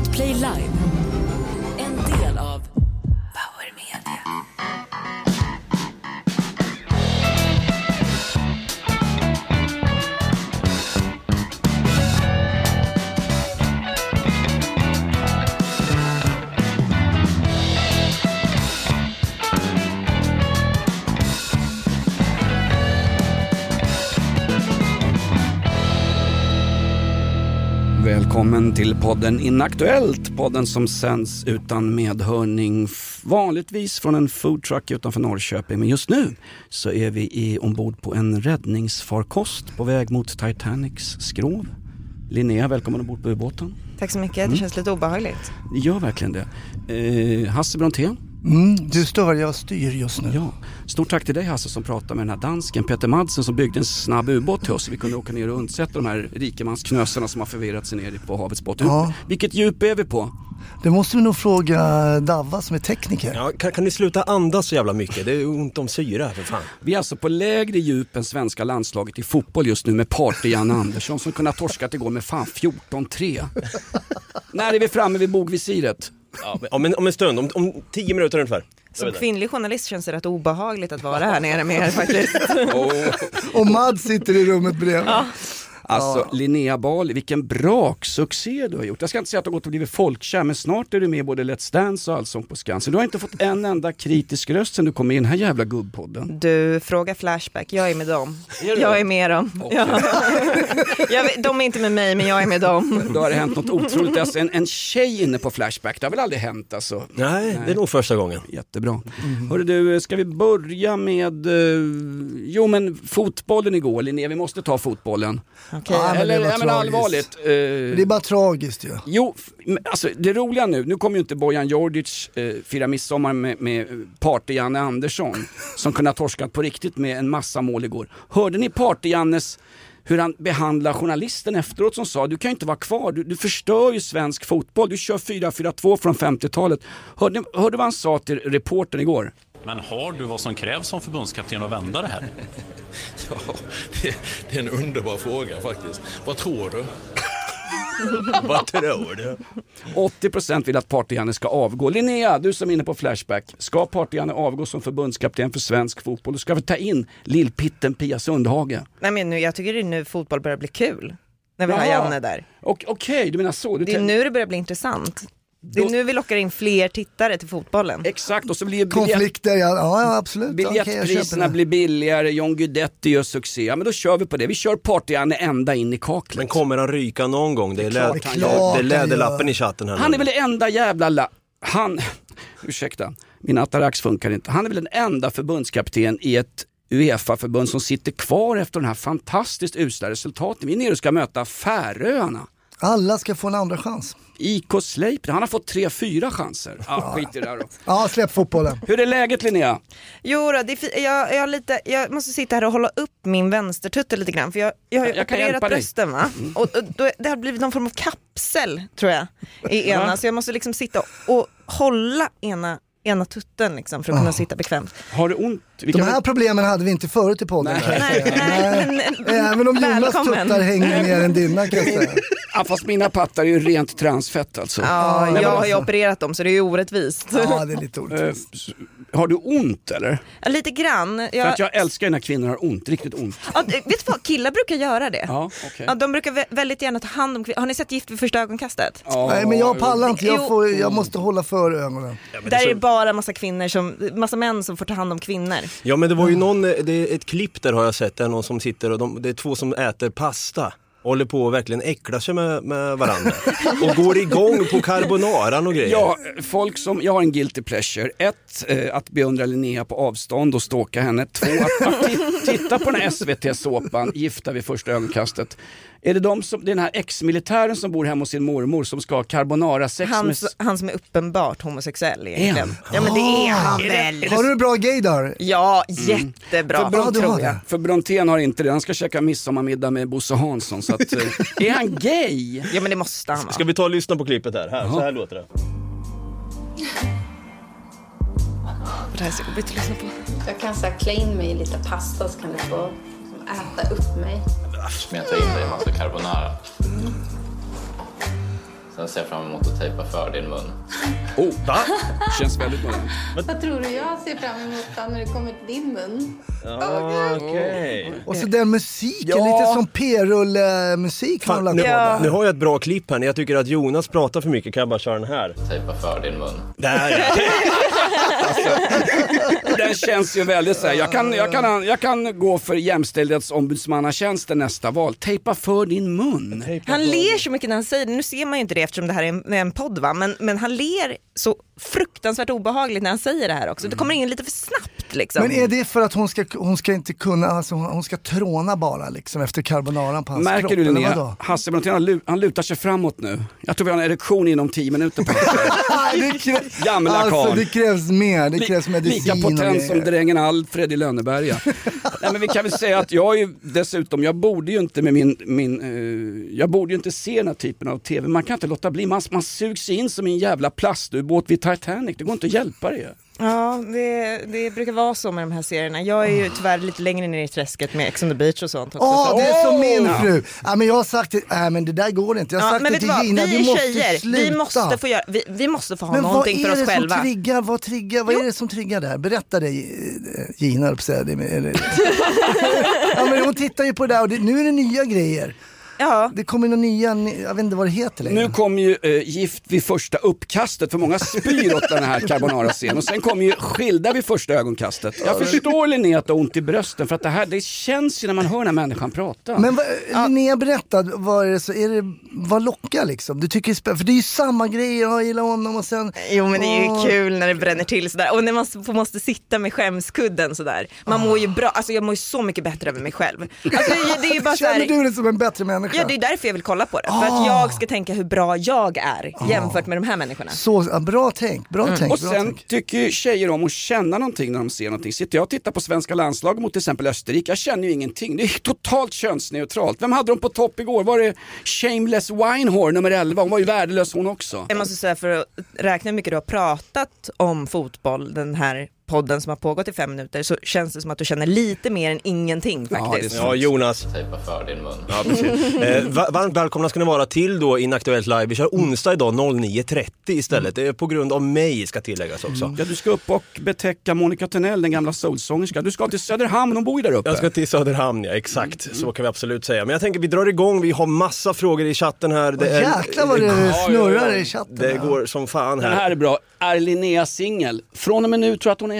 Podplay Live. Välkommen till podden Inaktuellt, podden som sänds utan medhörning vanligtvis från en foodtruck utanför Norrköping. Men just nu så är vi i, ombord på en räddningsfarkost på väg mot Titanics skrov. Linnea, välkommen ombord på ubåten. Tack så mycket, det känns lite obehagligt. Det gör verkligen det. Eh, Hasse Brontén, Mm, du stör, jag styr just nu. ja. Stort tack till dig Hasse som pratade med den här dansken Peter Madsen som byggde en snabb ubåt till oss. Vi kunde åka ner och undsätta de här rikemansknösarna som har förvirrat sig ner på havets botten. Ja. Vilket djup är vi på? Det måste vi nog fråga Davva som är tekniker. Ja, kan, kan ni sluta andas så jävla mycket? Det är ont om här för fan. Vi är alltså på lägre djup än svenska landslaget i fotboll just nu med party-Janne Andersson som kunde ha torskat igår med fan 14-3. När är vi framme vid bogvisiret? Ja, men, om, en, om en stund, om, om tio minuter ungefär. Som kvinnlig journalist känns det rätt obehagligt att vara här nere med er faktiskt. Och Mad sitter i rummet bredvid. Alltså Linnea Bali, vilken braksuccé du har gjort. Jag ska inte säga att du har gått och blivit folkkär men snart är du med i både Let's Dance och Allsång på Skansen. Du har inte fått en enda kritisk röst sen du kom med i den här jävla gubbpodden. Du, fråga Flashback, jag är med dem. Är? Jag är med dem. Ja. Jag vet, de är inte med mig men jag är med dem. Då har det hänt något otroligt. Alltså, en, en tjej inne på Flashback, det har väl aldrig hänt alltså? Nej, det är nog första gången. Jättebra. Hörru du, ska vi börja med, eh, jo men fotbollen igår Linnea, vi måste ta fotbollen. Okej. Ja, men det Eller, var ja, men tragiskt. allvarligt. eh, Det är bara tragiskt ju. Jo, f- men alltså det roliga nu, nu kommer ju inte Bojan Djordjic eh, fira midsommar med, med Party-Janne Andersson som kunde ha torskat på riktigt med en massa mål igår. Hörde ni Party-Jannes hur han behandlar journalisten efteråt som sa du kan ju inte vara kvar, du, du förstör ju svensk fotboll, du kör 4-4-2 från 50-talet. Hörde, hörde vad han sa till reportern igår? Men har du vad som krävs som förbundskapten att vända det här? Ja, det, det är en underbar fråga faktiskt. Vad tror du? Vad tror du? 80% vill att Party-Janne ska avgå. Linnea, du som är inne på Flashback, ska Party-Janne avgå som förbundskapten för svensk fotboll? Ska vi ta in lillpitten Pia Sundhage. Nej, men nu, jag tycker det är nu fotboll börjar bli kul. När vi har Jaha. Janne där. Okej, du menar så. Du Det är nu det börjar bli intressant. Det är Då- nu vi lockar in fler tittare till fotbollen. Exakt, och så blir biljett, Konflikter, ja, ja absolut. Biljettpriserna det. blir billigare, John Guidetti gör succé. Ja men då kör vi på det. Vi kör Party-Janne ända in i kaklet. Men kommer han ryka någon gång? Det är, klart lä- han gör. det är Klart läderlappen i chatten här Han nu. är väl det enda jävla la... Han... Ursäkta, min atarax funkar inte. Han är väl den enda förbundskapten i ett Uefa-förbund som sitter kvar efter den här fantastiskt usla resultaten. Vi är nere och ska möta Färöarna. Alla ska få en andra chans. IK Sleipner, han har fått tre, fyra chanser. Ah, skit i det där då. Ja, släpp fotbollen. Hur är läget Linnea? Jo då, det är jag, jag, har lite, jag måste sitta här och hålla upp min vänstertutte lite grann för jag, jag har ju Jag opererat brösten va? Och, och då, det har blivit någon form av kapsel tror jag i ena så jag måste liksom sitta och hålla ena, ena tutten liksom, för att kunna sitta bekvämt. Har du ont? Vi De här problemen hade vi inte förut i podden. Nej. Nej, nej, men, Även om Jonas Välkommen. tuttar hänger mer än dina kan jag säga. Ja, fast mina pattar är ju rent transfett alltså. Ja, jag har ju opererat dem så det är ju orättvist. Ja, det är lite Eh, orättvist. s- Har du ont eller? Ja, Lite grann. För Jag, att jag älskar när kvinnor har ont, riktigt ont. ja, vet du vad, killar brukar göra det. Ja, okej. Ja, de brukar vä- väldigt gärna ta hand om kvinnor. Har ni sett Gift vid första ögonkastet? Ja, Nej men jag pallar inte, jag, får, jag måste hålla för ögonen. Där är det bara massa kvinnor som, massa män som får ta hand om kvinnor. Ja men det var ju någon, det är ett klipp där har jag sett, där någon som sitter och de, det är två som äter pasta. Håller på och verkligen äcklar sig med, med varandra. och går igång på carbonaran och grejer. Ja, folk som, jag har en guilty pleasure. Ett, eh, att beundra Linnea på avstånd och stalka henne. Två, att, att titta på den här SVT-såpan, Gifta vid första ögonkastet. Är det de som, det är den här ex-militären som bor hemma hos sin mormor som ska ha carbonara-sex Han, med... han som är uppenbart homosexuell Är egentligen. han? Ja men det är han väl. Har du bra gaydar? Ja, jättebra För bra, du har tror jag. det. För Brontén har inte det, han ska käka midsommarmiddag med Bosse Hansson. Så att, eh, är han gay? Ja men det måste han Ska vara. vi ta och lyssna på klippet här? här så här låter det. Det här är så jobbigt att lyssna på. Jag kan så klä in mig i lite pasta så kan ni få äta upp mig. smeta in dig i massa carbonara. Sen ser jag fram emot att tejpa för din mun. Oh, va? Känns väldigt modernt. Vad tror du jag ser fram emot då när det kommer till din mun? Okej. Och så den musiken, Ja. lite som p-rulle-musik. Nu, nu har jag ett bra klipp här. När jag tycker att Jonas pratar för mycket kan jag bara köra den här. Tejpa för din mun. Där ja. Den känns ju väldigt så här. Jag kan, jag, kan, jag kan gå för jämställdhetsombudsmannatjänsten nästa val. Tejpa för din mun. Han ler så mycket när han säger det, nu ser man ju inte det eftersom det här är en, en podd va, men, men han ler så fruktansvärt obehagligt när han säger det här också. Det kommer in lite för snabbt liksom. Men är det för att hon ska, hon ska inte kunna, alltså hon hon ska tråna bara liksom efter carbonaran på hans Märker kropp? du eller Linnea? Hasse Brontén han lu- han lutar sig framåt nu. Jag tror vi har en erektion inom 10 minuter på det krä- Gamla alltså karl. det krävs mer, det krävs medicin Lika potent som drängen Alfred i Lönneberga. Nej, men vi kan väl säga att jag är ju dessutom, jag borde ju inte med min, min eh, jag borde ju inte se den här typen av TV. Man kan inte låta bli, man, man sugs in som en jävla plastubåt vid Titanic. Det går inte att hjälpa det. Ja, det, det brukar vara så med de här serierna. Jag är ju tyvärr lite längre ner i träsket med Ex on the beach och sånt också. Åh, så- det är som min fru! Ja, men jag har sagt det, nej men det där går inte. Jag har Ja, sagt men det vet du till vad, Gina, vi du är måste tjejer, sluta. vi måste, få göra, vi, vi måste få ha men vad någonting är för oss det själva. som triggar, vad triggar, vad är det som triggar där? Berätta det eh, Gina, höll jag på att säga. Det, eller, ja, men hon tittar ju på det där och det, nu är det nya grejer. Ja, Det kommer några nya, jag vet inte vad det heter längre. Nu kommer ju eh, Gift vid första uppkastet för många spyr åt den här carbonara-scenen. Och sen kommer ju Skilda vid första ögonkastet. Jag förstår Linnea att du har ont i brösten för att det här det känns ju när man hör den här människan prata. Men vad, Linnea berätta, vad är det, så, är det, vad lockar liksom? Du tycker, det är för det är ju samma grejer, jag gillar honom och sen... Jo men det är ju Åh. kul när det bränner till sådär och när man måste sitta med skämskudden sådär. Man mår ju bra, alltså jag mår ju så mycket bättre över mig själv. Alltså, det, det är bara Känner såhär, du dig som en bättre människa? Ja det är därför jag vill kolla på det. För att jag ska tänka hur bra jag är jämfört med de här människorna. Så, bra tänk, bra tänk. Mm. Och bra sen tänk. tycker ju tjejer om att känna någonting när de ser någonting. Sitter jag och tittar på svenska landslaget mot till exempel Österrike, jag känner ju ingenting. Det är totalt könsneutralt. Vem hade de på topp igår? Var det Shameless Winehore nummer 11? Hon var ju värdelös hon också. Jag måste säga för att räkna hur mycket du har pratat om fotboll den här podden som har pågått i fem minuter så känns det som att du känner lite mer än ingenting Ja, det är faktiskt. så. ja, Jonas. Tejpa för din mun. Ja, precis. Eh, va- varmt välkomna ska ni vara till då Inaktuellt Live. Vi kör onsdag idag 09.30 istället. Det är på grund av mig ska tilläggas också. Ja, du ska upp och betäcka Monica Tunnell, den gamla soulsångerskan. Du ska till Söderhamn, hon bor ju där uppe. Jag ska till Söderhamn, ja exakt. Så kan vi absolut säga. Men jag tänker vi drar igång, vi har massa frågor i chatten här. Åh, jäklar vad det ja, snurrar ja. i chatten. Det går som fan Den här. här är bra. Är Linnea singel? Från och med nu tror jag att hon är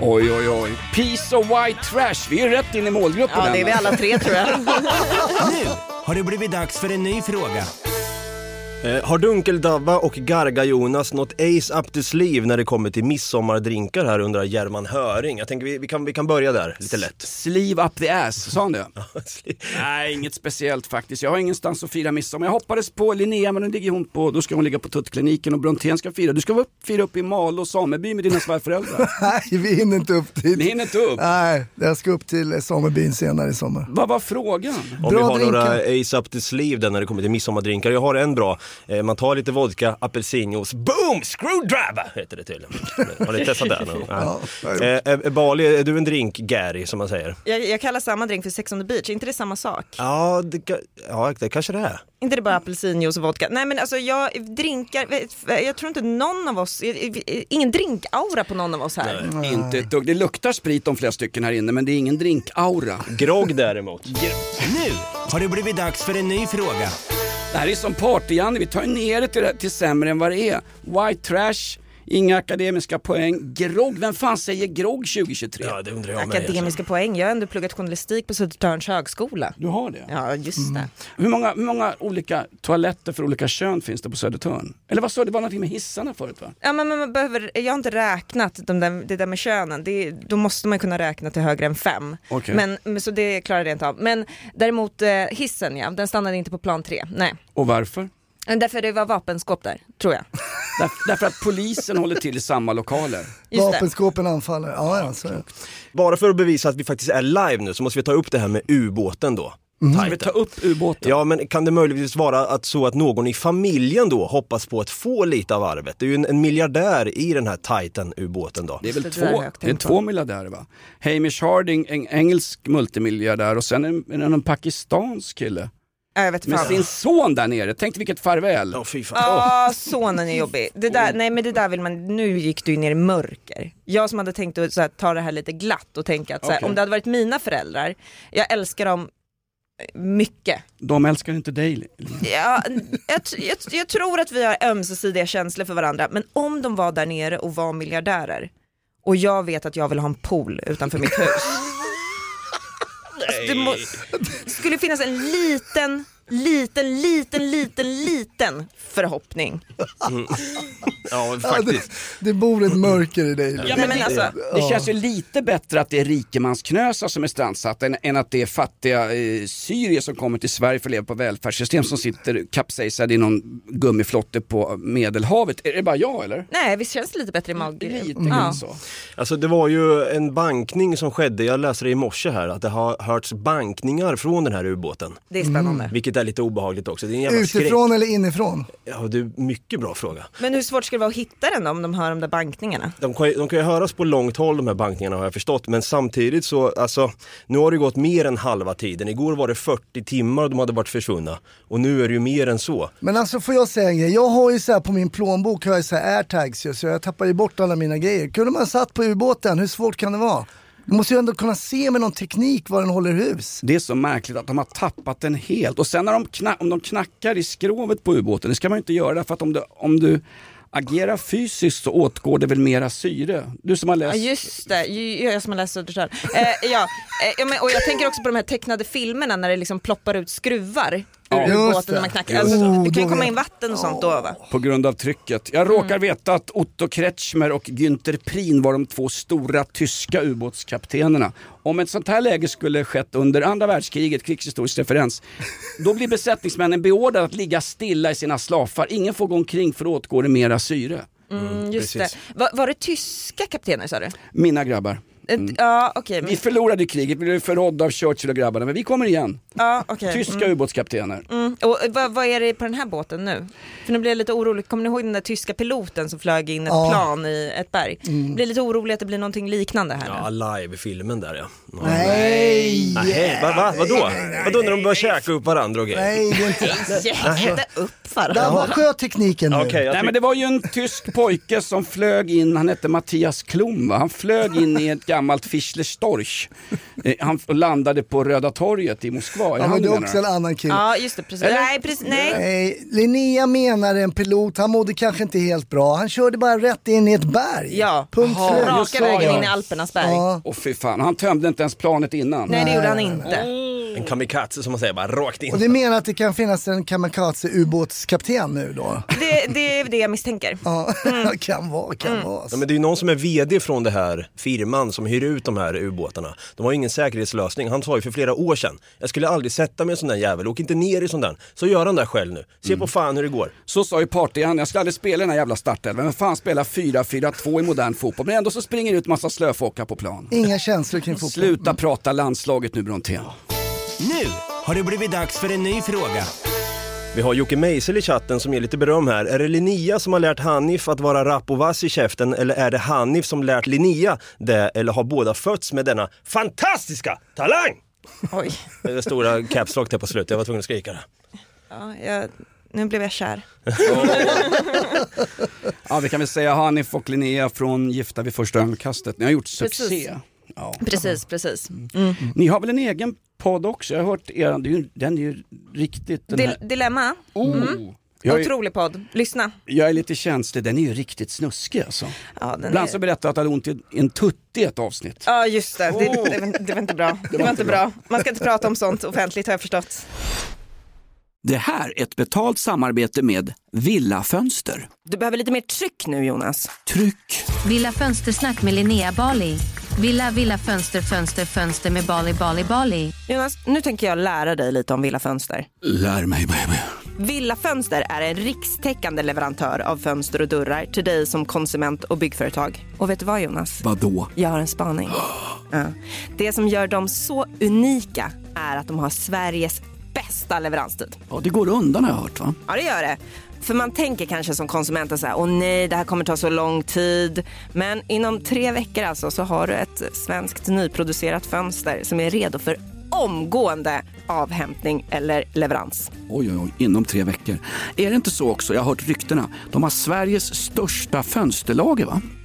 Oj, oj, oj. Piece of white trash. Vi är rätt in i målgruppen. Ja det är vi alla tre tror jag. Nu har det blivit dags för en ny fråga. Eh, har Dunkeldabba och Garga-Jonas något ace up the sleeve när det kommer till midsommardrinkar här undrar German Höring. Jag tänker vi, vi, kan, vi kan börja där, lite lätt. Sleeve up the ass, sa han det? Nej, inget speciellt faktiskt. Jag har ingenstans att fira midsommar. Jag hoppades på Linnea, men nu ligger hon på, då ska hon ligga på tuttkliniken och Brontén ska fira. Du ska upp, fira upp i Malå sameby med dina svärföräldrar. Nej, vi hinner inte upp dit. Ni hinner inte upp. Nej, jag ska upp till samebyn senare i sommar. Vad var frågan? Om vi Bra har några drinkar. ace up the sleeve där när det kommer till midsommardrinkar. Jag har en bra. Eh, man tar lite vodka, apelsinjuice, boom! Screwdriver heter det till. Har ni testat det? någon? Ja, gjort. Eh, eh, Bali, är du en drink-Gary som man säger? Jag, jag kallar samma drink för Sex on the beach, är inte det samma sak? Ja, det, ja, det kanske det är. inte det bara apelsinjuice och vodka? Nej men alltså jag drinkar, jag tror inte någon av oss, ingen drinkaura på någon av oss här. Inte ett dugg. Det luktar sprit om flera stycken här inne, men det är ingen drinkaura. Grogg däremot. Nu har det blivit dags för en ny fråga. Det här är som party vi tar ner det till, till sämre än vad det är. White trash, inga akademiska poäng. Grogg, vem fan säger grogg 2023? Ja, det undrar jag med. Akademiska poäng, jag har ändå pluggat journalistik på Södertörns högskola. Du har det? Ja just det. Hur många, hur många olika toaletter för olika kön finns det på Södertörn? Eller vad sa du, det var någonting med hissarna förut va? Ja men man behöver, jag har inte räknat de där, det där med könen, det, då måste man kunna räkna till högre än fem. Okej. Men, men, så det klarade jag inte av. Men däremot eh, hissen ja, den stannade inte på plan tre. Nej. Och varför? Men Därför det var vapenskåp där, tror jag. Där, därför att polisen håller till i samma lokaler. Vapenskåpen anfaller. Ja, ja, så är det. Bara för att bevisa att vi faktiskt är live nu så måste vi ta upp det här med ubåten då. Ska vi ta upp ubåten? Ja men kan det möjligtvis vara att så att någon i familjen då hoppas på att få lite av arvet? Det är ju en, en miljardär i den här Titan-ubåten då. Det är väl Det två, det är två miljardärer va? Hamish Harding, en engelsk multimiljardär och sen en, en, en pakistansk kille. Ja, jag vet Med fan. sin son där nere, tänk vilket farväl. Ja fy fan. Ja, sonen är jobbig. Det där, nej men det där vill man, nu gick du ju ner i mörker. Jag som hade tänkt att så här, ta det här lite glatt och tänka att så här, Okej. om det hade varit mina föräldrar, jag älskar dem mycket. De älskar inte dig. Ja, jag, jag, jag tror att vi har ömsesidiga känslor för varandra, men om de var där nere och var miljardärer och jag vet att jag vill ha en pool utanför mitt hus. Det må, skulle finnas en liten, liten, liten, liten, liten förhoppning. Ja Ja, det, faktiskt. det bor ett mörker i dig. Ja, men men det, alltså- det känns ju lite bättre att det är rikemansknösar som är strandsatta än, än att det är fattiga eh, syrier som kommer till Sverige för att leva på välfärdssystem som sitter kapsejsade i någon gummiflotte på Medelhavet. Är det bara jag eller? Nej, visst känns det lite bättre i magen? Lite grann så. Alltså det var ju en bankning som skedde, jag läste det i morse här, att det har hörts bankningar från den här ubåten. Det är spännande. Vilket är lite obehagligt också. Det är en jävla skräck. Utifrån eller inifrån? Ja, det är mycket bra fråga. Men hur svårt ska det vara att hitta den då, om de hör de där bankningarna? De kan, ju- de kan ju höras på långt håll de här bankningarna har jag förstått men samtidigt så, alltså nu har det gått mer än halva tiden. Igår var det 40 timmar de hade varit försvunna och nu är det ju mer än så. Men alltså får jag säga en grej, jag har ju så här på min plånbok har jag så här airtags ju, så jag tappar ju bort alla mina grejer. Kunde man satt på ubåten, hur svårt kan det vara? Du måste ju ändå kunna se med någon teknik var den håller hus. Det är så märkligt att de har tappat den helt. Och sen när de kna- om de knackar i skrovet på ubåten, det ska man ju inte göra för att om du, om du agerar fysiskt så åtgår det väl mera syre. Du som har Ja läst just det, jag som har läst Södertörn. Eh, ja, eh, ja, men, och jag tänker också på de här tecknade filmerna när det liksom ploppar ut skruvar Ja. Ur Just ubåten det. när man knackar. Just Alltså, det. det kan ju komma in vatten och sånt då va? på grund av trycket. Jag råkar Mm. veta att Otto Kretschmer och Günther Prien var de två stora tyska ubåtskaptenerna. Om ett sånt här läge skulle skett under andra världskriget, krigshistorisk referens, då blir besättningsmännen beordrade att ligga stilla i sina slafar. Ingen får gå omkring för då åtgår det mera syre. Mm, just precis. det. Va, var det tyska kaptener sa du? Mina grabbar. Eh, Ja Vi men- förlorade kriget, vi blev förrådda av Churchill och grabbarna, men vi kommer igen. ja, okej. Tyska ubåtskaptener. Mm. Och eh, vad, vad är det på den här båten nu? För nu blir jag lite orolig, kommer ni ihåg den där tyska piloten som flög in ett Ja. plan i ett berg? Mm. Blir lite orolig att det blir någonting liknande här. Ja, live-filmen där ja. ja. Nej! Nej, va, va, vadå? Vadå när de börjar käka upp varandra och grejer? Nej, det är inte... Jäkta upp Där varandra. var sjötekniken nu. Jag Nej men det var ju en tysk pojke som flög in, han hette Mattias Klum va? Han flög in i ett gammalt Fischler Storch. Eh, Han landade på Röda torget i Moskva. Ja, han men det du är också en annan kille. Ja just det, precis. Nej, precis. Nej. Nej, Linnea menar en pilot, han mådde kanske inte helt bra. Han körde bara rätt in i ett berg. Ja, Punkt raka vägen in i Alpernas berg. Ja. Åh fy fan, han tömde inte ens planet innan. Nej det gjorde han inte. En kamikaze som man säger, bara rakt in. Och det menar att det kan finnas en kamikaze-ubåtskapten nu då? Det, det är det jag misstänker. Ja, kan vara, kan Mm. vara. Ja, men det är ju någon som är VD från det här firman som hyr ut de här ubåtarna. De har ju ingen säkerhetslösning. Han sa ju för flera år sedan, jag skulle aldrig sätta mig i en sån där jävel, åk inte ner i sån där. Så gör han det själv nu. Se på fan hur det går. Så sa ju Partyan, jag ska aldrig spela i den här jävla startelvan. Men fan spela 4-4-2 i modern fotboll. Men ändå så springer det ut massa slöfockar på plan. Inga känslor kring fotboll. Sluta prata landslaget nu Brontén. Nu har det blivit dags för en ny fråga. Vi har Jocke Meisel i chatten som ger lite beröm här. Är det Linnea som har lärt Hanif att vara rapp och vass i käften eller är det Hanif som lärt Linnea det eller har båda fötts med denna fantastiska talang? Oj, Det är stora caps lock där på slutet, jag var tvungen att skrika det. ja, jag, nu blev jag kär. Ja vi kan väl säga Hanif och Linnea från Gifta vid första ögonkastet. Ni har gjort succé. Precis. Ja. Precis, precis. Mm. Ni har väl en egen podd också? Jag har hört er, det är ju- den är ju riktigt... Den här, Dil- dilemma, oh. jag, är, otrolig podd. Lyssna. jag är lite känslig, den är ju riktigt snuskig alltså. Ja, den Ibland är... så berättar jag att jag hade ont i en tutt i ett avsnitt. Ja just det, det, det, var- det var inte bra. Det var inte bra. Man ska inte prata om sånt offentligt har jag förstått. Det här är ett betalt samarbete med Villa Fönster. Du behöver lite mer tryck nu Jonas. Tryck! Villa Fönstersnack med Linnea Bali. Villa, villa, fönster, fönster, fönster med Bali, Bali, Bali. Jonas, nu tänker jag lära dig lite om Villa Fönster. Lär mig baby. Villa Fönster är en rikstäckande leverantör av fönster och dörrar till dig som konsument och byggföretag. Och vet du vad Jonas? Vadå? Jag har en spaning. Ja. Det som gör dem så unika är att de har Sveriges bästa leveranstid. Ja, det går undan har jag hört va? Ja, det gör det. För man tänker kanske som konsument att så här, åh nej, det här kommer ta så lång tid. Men inom tre veckor alltså så har du ett svenskt nyproducerat fönster som är redo för omgående avhämtning eller leverans. Oj, oj, oj, inom tre veckor. Är det inte så också, jag har hört ryktena, de har Sveriges största fönsterlager va?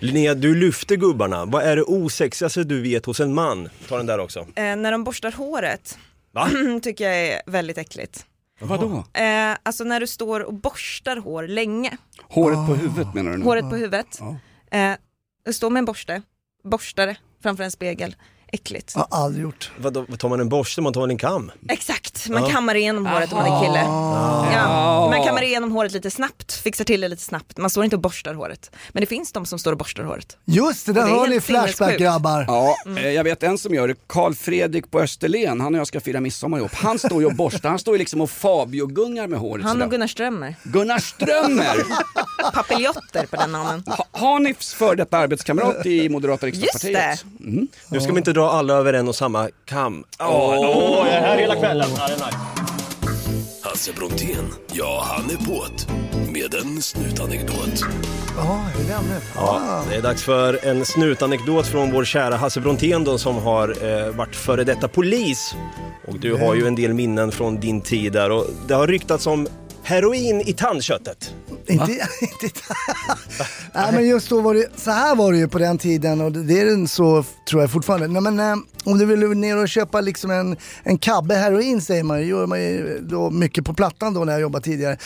Linnea, du lyfter gubbarna. Vad är det osexigaste du vet hos en man? Ta den där också. Eh, när de borstar håret Va? tycker jag är väldigt äckligt. Vadå? Eh, alltså när du står och borstar hår länge, Håret på huvudet menar du nu? håret på huvudet, eh, du står med en borste, borstar det framför en spegel, äckligt. Har aldrig gjort. Vadå, tar man en borste? Man tar en kam? Exakt, man Ja. kammar igenom håret om man är kille. Ja, man kammar igenom håret lite snabbt, fixar till det lite snabbt. Man står inte och borstar håret. Men det finns de som står och borstar håret. Just det, där det är hör ni Flashback grabbar. Ja, eh, jag vet en som gör det. Karl Fredrik på Österlen, han och jag ska fira midsommar ihop. Han står ju och borstar, han står ju liksom och Fabio-gungar med håret Han sådär. och Gunnar Strömmer. Gunnar Strömmer! Papiljotter på den mannen. Ha- Hanifs före detta arbetskamrat i Moderata Just riksdagspartiet. Mm. Nu ska vi inte dra alla över en och samma kam. Åh, åh, jag är här hela kvällen. Ja, det är nice. Hasse Brontén, ja han är på't. Med en snutanekdot. Ja, är det nu? Ja, det är dags för en snutanekdot från vår kära Hasse Brontén då, som har eh, varit före detta polis. Och du har ju en del minnen från din tid där och det har ryktats om heroin i tandköttet. Inte, inte Nej men just då var det, så här var det ju på den tiden och det är den så tror jag fortfarande. Nej, men, eh, om du vill ner och köpa liksom en, en kabbe heroin säger man ju, gör man ju då mycket på Plattan då när jag jobbade tidigare.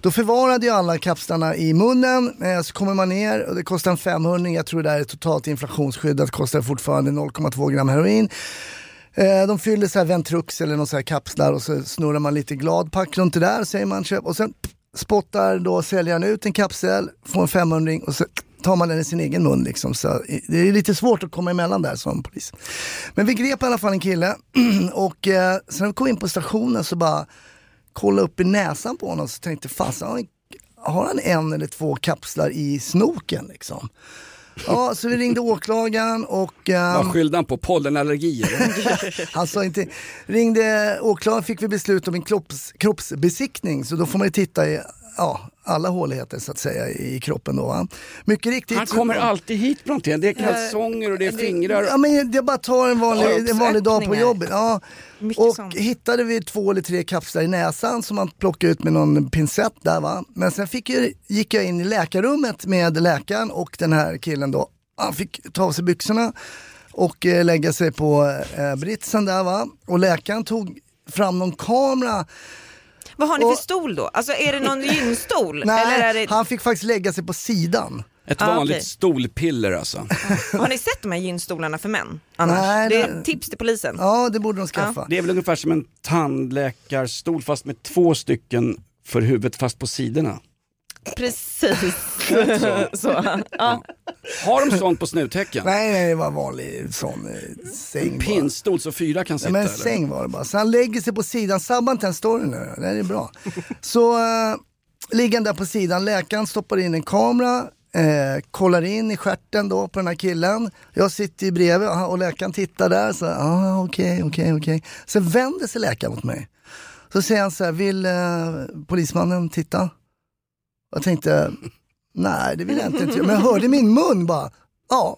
Då förvarade ju alla kapslarna i munnen, eh, så kommer man ner och det kostar en 500, jag tror det där är totalt inflationsskyddat, kostar fortfarande 0,2 gram heroin. Eh, De fyller så här Ventrux eller någon så här kapslar och så snurrar man lite gladpack runt det där säger man köp och sen spottar då säljaren ut en kapsel, får en 500 och så tar man den i sin egen mun liksom. Så det är lite svårt att komma emellan där som polis. Men vi grep i alla fall en kille och eh, sen när vi kom in på stationen så bara kollade upp i näsan på honom så tänkte fasen har han en eller två kapslar i snoken liksom? Ja, så vi ringde åklagaren och... ehm, Vad skyllde han på? Pollenallergier? Han sa inte, ringde åklagaren fick vi beslut om en kropps, kroppsbesiktning så då får man ju titta i ja, alla håligheter så att säga i kroppen då. Va? Mycket riktigt. Han kommer alltid hit Brontén. Det är kalsonger och det är fingrar. Ja men jag bara tar en vanlig, en vanlig dag på jobbet. Ja. Och sånt. hittade vi två eller tre kapslar i näsan som man plockade ut med någon pincett där va. Men sen fick jag, gick jag in i läkarrummet med läkaren och den här killen då. Han fick ta av sig byxorna och eh, lägga sig på eh, britsen där va. Och läkaren tog fram någon kamera Vad har ni Och- för stol då? Alltså är det någon gynstol? Nej, Eller är det... han fick faktiskt lägga sig på sidan. Ett Ah, vanligt okej. stolpiller alltså. Har ni sett de här gynstolarna för män? Annars? Nej, det är tips till polisen. Ja, det borde de skaffa. Det är väl ungefär som en tandläkarstol fast med två stycken för huvudet fast på sidorna. Precis Så. så. Ja. Har de sånt på snuthäcken? Nej, nej, det var vanlig sån eh, säng bara. Pinnstol så fyra kan sitta Nej, men eller? säng var det bara. Så han lägger sig på sidan, sabba inte en story nu, det här är bra. Så uh, ligger han där på sidan, läkaren stoppar in en kamera, eh, kollar in i stjärten då på den här killen. Jag sitter ju bredvid och han- och läkaren tittar där, så ah, okej, okej, okej. Sen vänder sig läkaren mot mig. Så säger han så här, vill eh, polismannen titta? Jag tänkte, nej det vill jag inte. Men jag hörde min mun bara, ja.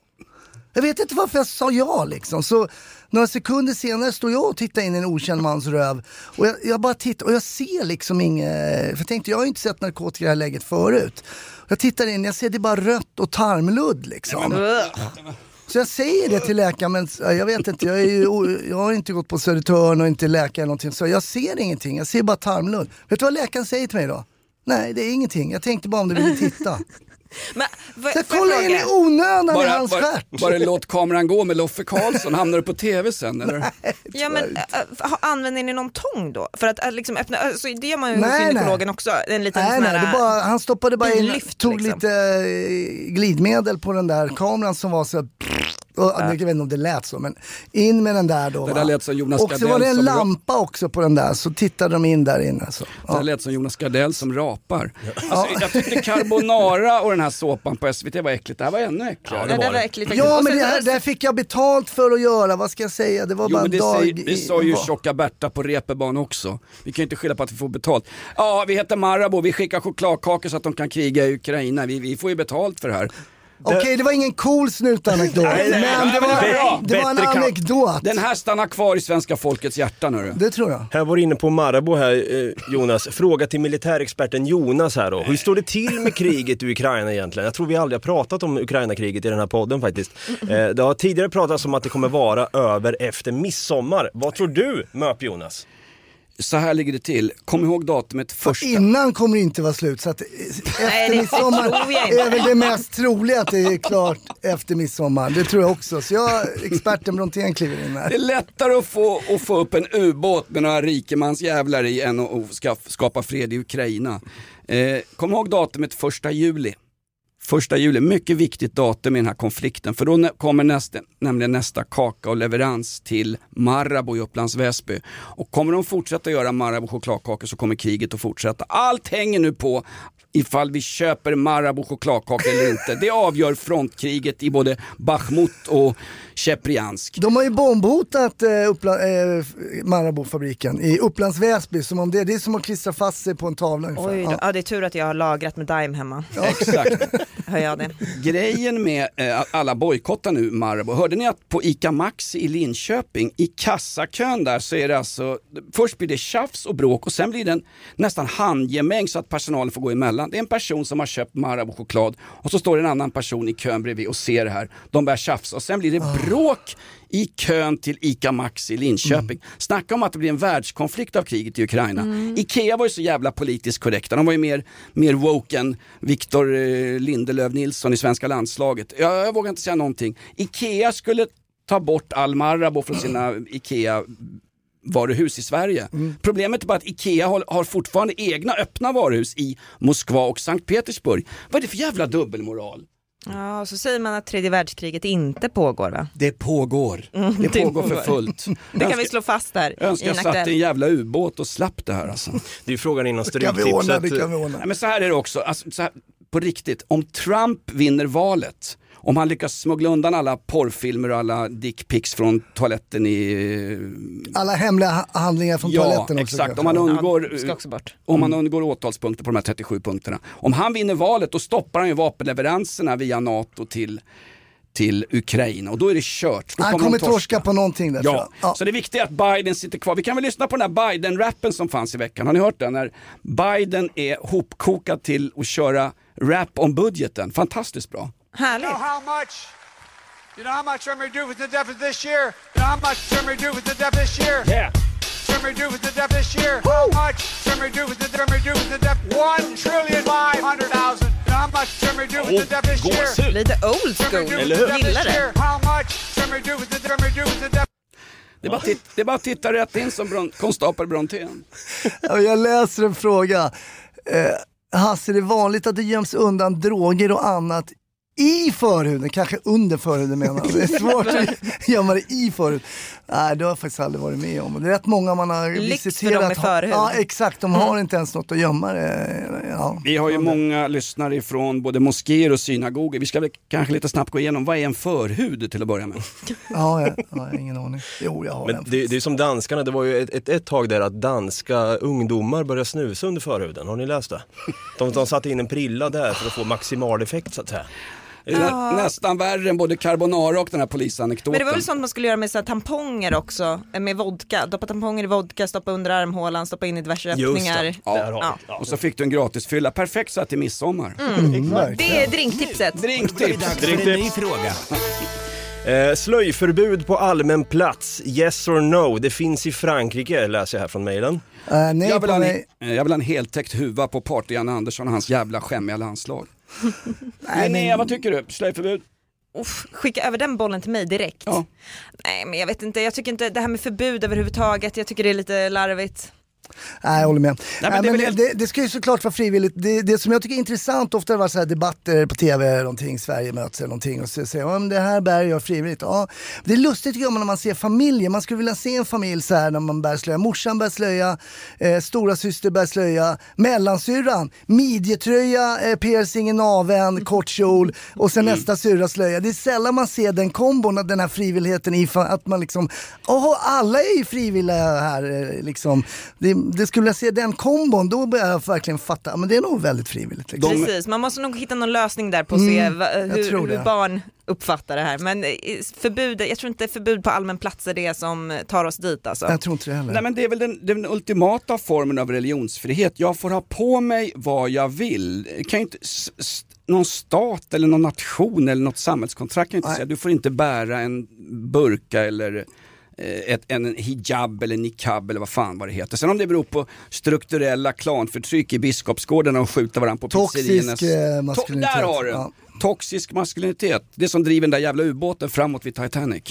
Jag vet inte varför jag sa ja liksom. Så några sekunder senare står jag och tittar in i en okänd mans röv. Och jag, jag bara tittar och jag ser liksom inget, för jag tänkte jag har ju inte sett narkotika i det här läget förut. Jag tittar in, jag ser det är bara rött och tarmludd liksom. Så jag säger det till läkaren, men jag vet inte, jag, är ju, jag har inte gått på Södertörn och inte läkare eller någonting. Så jag ser ingenting, jag ser bara tarmludd. Vet du vad läkaren säger till mig då? Nej, det är ingenting. Jag tänkte bara om du ville titta. Men, vad, Så kollar in i onödan i Bara, hans bara, stjärt. bara låt kameran gå med Loffe Karlsson, hamnar du på tv sen eller? Ja, men, äh, ha- använder ni någon tång då? För att äh, liksom öppna, alltså, det gör man ju hos Nej, gynekologen också. En liten Nej, sån nej, här, det bara, han stoppade bara in, lyft, tog liksom. lite glidmedel på den där kameran som var så och, Jag vet inte om det lät så, men in med den där då. Det va. där lät som Jonas och så var det en lampa också på den där, så tittade de in där inne. Så. Det lät som Jonas Gardell som rapar. Alltså, jag tyckte carbonara och den här såpan på SVT var äckligt. Det här var ännu äckligare. det där var äckligt. Ja men det här, det här fick jag betalt för att göra, vad ska jag säga? Det var Jo bara men en det, dag säger, det i- sa ju va- tjocka Berta på reeperbahn också. Vi kan ju inte skylla på att vi får betalt. Ja, vi heter Marabou, vi skickar chokladkakor så att de kan kriga i Ukraina. Vi, vi får ju betalt för det här. Okej, det var ingen cool snutanekdot, Nej, nej, men det var, det är bra. det var en anekdot. Den här stannar kvar i svenska folkets hjärta nu. Det tror jag. Här var du inne på Marabou här eh, Jonas. Fråga till militärexperten Jonas här då. Hur står det till med kriget i Ukraina egentligen? Jag tror vi aldrig har pratat om Ukraina-kriget i den här podden faktiskt. Eh, det har tidigare pratats om att det kommer vara över efter midsommar. Vad tror du Möp-Jonas? Så här ligger det till. Kom ihåg datumet första. Innan kommer det inte vara slut, så att efter det midsommar är väl det mest troliga att det är klart efter midsommar. Det tror jag också. Så jag, experten Brontén kliver in Det är här. lättare att få, att få upp en ubåt med några rikemansjävlar i än att att ska, skapa fred i Ukraina. Eh, kom ihåg datumet första juli. Första juli, mycket viktigt datum i den här konflikten för då kommer nästa, nämligen nästa kaka och leverans till Marabou i Upplands Väsby. Och kommer de fortsätta göra Marabou chokladkakor så kommer kriget att fortsätta. Allt hänger nu på ifall vi köper Marabou chokladkakor eller inte. Det avgör frontkriget i både Bachmut och Chepriansk. De har ju bombhotat eh, Uppla, eh, Marabou-fabriken i Upplands Väsby som om det, det är som att klistra fast sig på en tavla ungefär. Oj, då. Ja. Ja, det är tur att jag har lagrat med Daim hemma. Exakt. Hör jag det. Grejen med eh, alla bojkottar nu Marabou, hörde ni att på ICA Maxi i Linköping, i kassakön där så är det alltså, först blir det tjafs och bråk och sen blir det en nästan handgemäng så att personalen får gå emellan. Det är en person som har köpt Marabou choklad och så står en annan person i kön bredvid och ser det här. De börjar tjafsa och sen blir det bråk i kön till ICA Maxi i Linköping. Snacka om att det blir en världskonflikt av kriget i Ukraina. Ikea var ju så jävla politiskt korrekta, de var ju mer, mer woke än Victor eh, Lindelöf Nilsson i svenska landslaget. Jag, jag vågar inte säga någonting. Ikea skulle ta bort all Marabou från sina Ikea varuhus i Sverige. Problemet är bara att IKEA har, har fortfarande egna öppna varuhus i Moskva och Sankt Petersburg. Vad är det för jävla dubbelmoral? Ja, och så säger man att tredje världskriget inte pågår va? Det pågår. Mm, det det pågår för pågår. fullt. Det kan vi slå fast här Jag önskar i jag en satt i en jävla ubåt och slapp det här alltså. Det är ju frågan innan Det kan vi ordna, Stryktipset. det kan vi ordna. Nej, men så här är det också, alltså, så här, på riktigt, om Trump vinner valet, om han lyckas smuggla undan alla porrfilmer och alla dickpics från toaletten i... Alla hemliga ha- handlingar från ja, toaletten också. exakt. Om han undgår, Ja, ska också bort. om han undgår åtalspunkter på de här 37 punkterna. Om han vinner valet då stoppar han ju vapenleveranserna via NATO till, till Ukraina och då är det kört. Då Han de kommer torska. torska på någonting där Ja, jag. så det viktiga är att Biden sitter kvar. Vi kan väl lyssna på den här Biden-rappen som fanns i veckan. Har ni hört den? När Biden är hopkokad till att köra rap om budgeten. Fantastiskt bra. Härligt. know how much? You know how much I'm going to do with the deficit this year? You know how much I'm going to do with the deficit this year? Yeah. I'm going to do with the deficit this year? How much I'm going to do with the I'm going to do with the deficit? One trillion five hundred thousand. You know how much I'm going to do with the deficit this year? gåshud. Lite old school. Eller hur? Gillar det. How much I'm going to do with the I'm going to do with the deficit? Det är bara, titt, det är bara att titta rätt in som konstapel Brontén. Ja, Jag läser en fråga. Eh, Hasse, det är vanligt att det göms undan droger och annat i förhuden, kanske under förhuden menar jag. Det är svårt att gömma det i förhuden. Nej, det har jag faktiskt aldrig varit med om. Det är rätt många man har Lyx för visiterat. dem med förhud. Ja, exakt. De har inte ens något att gömma det. Ja. Vi har ju många lyssnare ifrån både moskéer och synagogor. Vi ska väl kanske lite snabbt gå igenom, vad är en förhud till att börja med? Ja, jag, jag har ingen aning. Jo, jag har Men en. det, det är som danskarna, det var ju ett, ett, ett tag där att danska ungdomar började snusa under förhuden. Har ni läst det? De, de satte in en prilla där för att få maximal effekt så att säga. Nä, nästan värre än både carbonara och den här polisanekdoten. Men det var väl sånt man skulle göra med så här tamponger också, eh, med vodka. Doppa tamponger i vodka, stoppa under armhålan, stoppa in i diverse Just det. öppningar. Ja. Ja. Och så fick du en gratisfylla, perfekt så här till midsommar. Mm. Det är drinktipset. Drinktips. Fråga. Eh, slöjförbud på allmän plats, yes or no? Det finns i Frankrike, läser jag här från mejlen. Nej, jag, vill ha en, eh, jag vill ha en heltäckt huva på party-Janne Andersson och hans jävla skämmiga landslag. Linnea, vad tycker du? Slöjförbud? Uff, skicka över den bollen till mig direkt. Nej men jag vet inte, jag tycker inte det här med förbud överhuvudtaget, jag tycker det är lite larvigt. Nej, jag håller med. men Nej, det är men väl det, helt- det, det ska ju såklart vara frivilligt. Det, det som jag tycker är intressant, ofta varit så här debatter på tv, eller någonting, Sverige möts eller någonting och så säger "Ja, det här bär jag frivilligt. Ja, det är lustigt tycker jag när man ser familjer, man skulle vilja se en familj så här när man bär slöja. Morsan bär slöja, eh, stora syster bär slöja, mellansyrran, midjetröja, eh, piercing i naveln, kort kjol och sen nästa syrra slöja. Det är sällan man ser den kombon, den här frivilligheten i att man liksom, åh alla är ju frivilliga här eh, liksom. Det, det skulle jag se den kombon, då börjar jag verkligen fatta, men det är nog väldigt frivilligt. Liksom. Precis, man måste nog hitta någon lösning där på att Mm, se va, jag hur, hur barn uppfattar det här. Men eh, förbud, jag tror inte förbud på allmän plats är det som tar oss dit alltså. Jag tror inte det heller. Nej men det är väl den, den ultimata formen av religionsfrihet. Jag får ha på mig vad jag vill. Kan inte, någon stat eller någon nation eller något samhällskontrakt kan ju inte säga du får inte bära en burka eller ett, en hijab eller niqab eller vad fan vad det heter. Sen om det beror på strukturella klanförtryck i Biskopsgården och skjuta varandra på Toxisk, pizzeriernas... eh, To- maskulinitet. Där har du Ja. Toxisk maskulinitet, det som driver den där jävla ubåten framåt vid Titanic.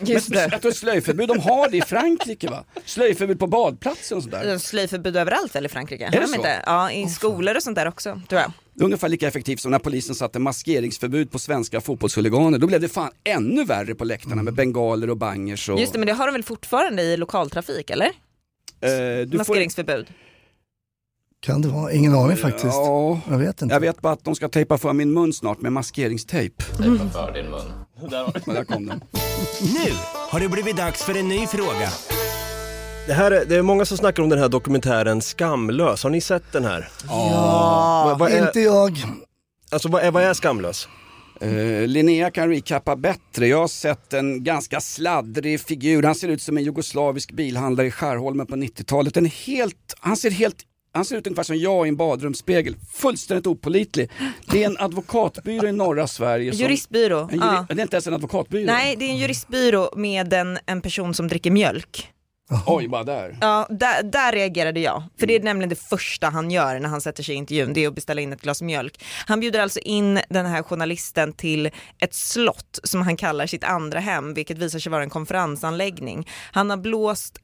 Just Men det. jag tror slöjförbud, de har det i Frankrike va? Slöjförbud på badplatser och sådär. Eh, Slöjförbud överallt väl i Frankrike? Har det de så? Inte? Ja, i skolor och sånt där också tror jag. Ungefär lika effektivt som när polisen satte maskeringsförbud på svenska fotbollshuliganer. Då blev det fan ännu värre på läktarna med bengaler och bangers och... Just det, men det har de väl fortfarande i lokaltrafik eller? Eh, du får- Maskeringsförbud. Kan det vara? Ingen aning faktiskt. Ja, Jag vet inte. jag vet bara att de ska tejpa för min mun snart med maskeringstejp. Tejpa för din mun. Där där kom den. Nu har det blivit dags för en ny fråga. Det, här är, det är många som snackar om den här dokumentären Skamlös, har ni sett den här? Ja, Vad- vad är- inte jag. Alltså vad är, vad är Skamlös? Uh, Linnea kan recappa bättre. Jag har sett en ganska sladdrig figur. Han ser ut som en jugoslavisk bilhandlare i Skärholmen på 90-talet. En helt, han ser helt han ser ut ungefär som jag i en badrumsspegel. Fullständigt opålitlig. Det är en advokatbyrå i norra Sverige. Som, Juristbyrå. En juri, ja. Det är inte ens en advokatbyrå. Nej, det är en juristbyrå med en, en person som dricker mjölk. Oj, bara där. Ja, där, där reagerade jag. För det är nämligen det första han gör när han sätter sig i intervjun, det är att beställa in ett glas mjölk. Han bjuder alltså in den här journalisten till ett slott som han kallar sitt andra hem, vilket visar sig vara en konferensanläggning. Han har blåst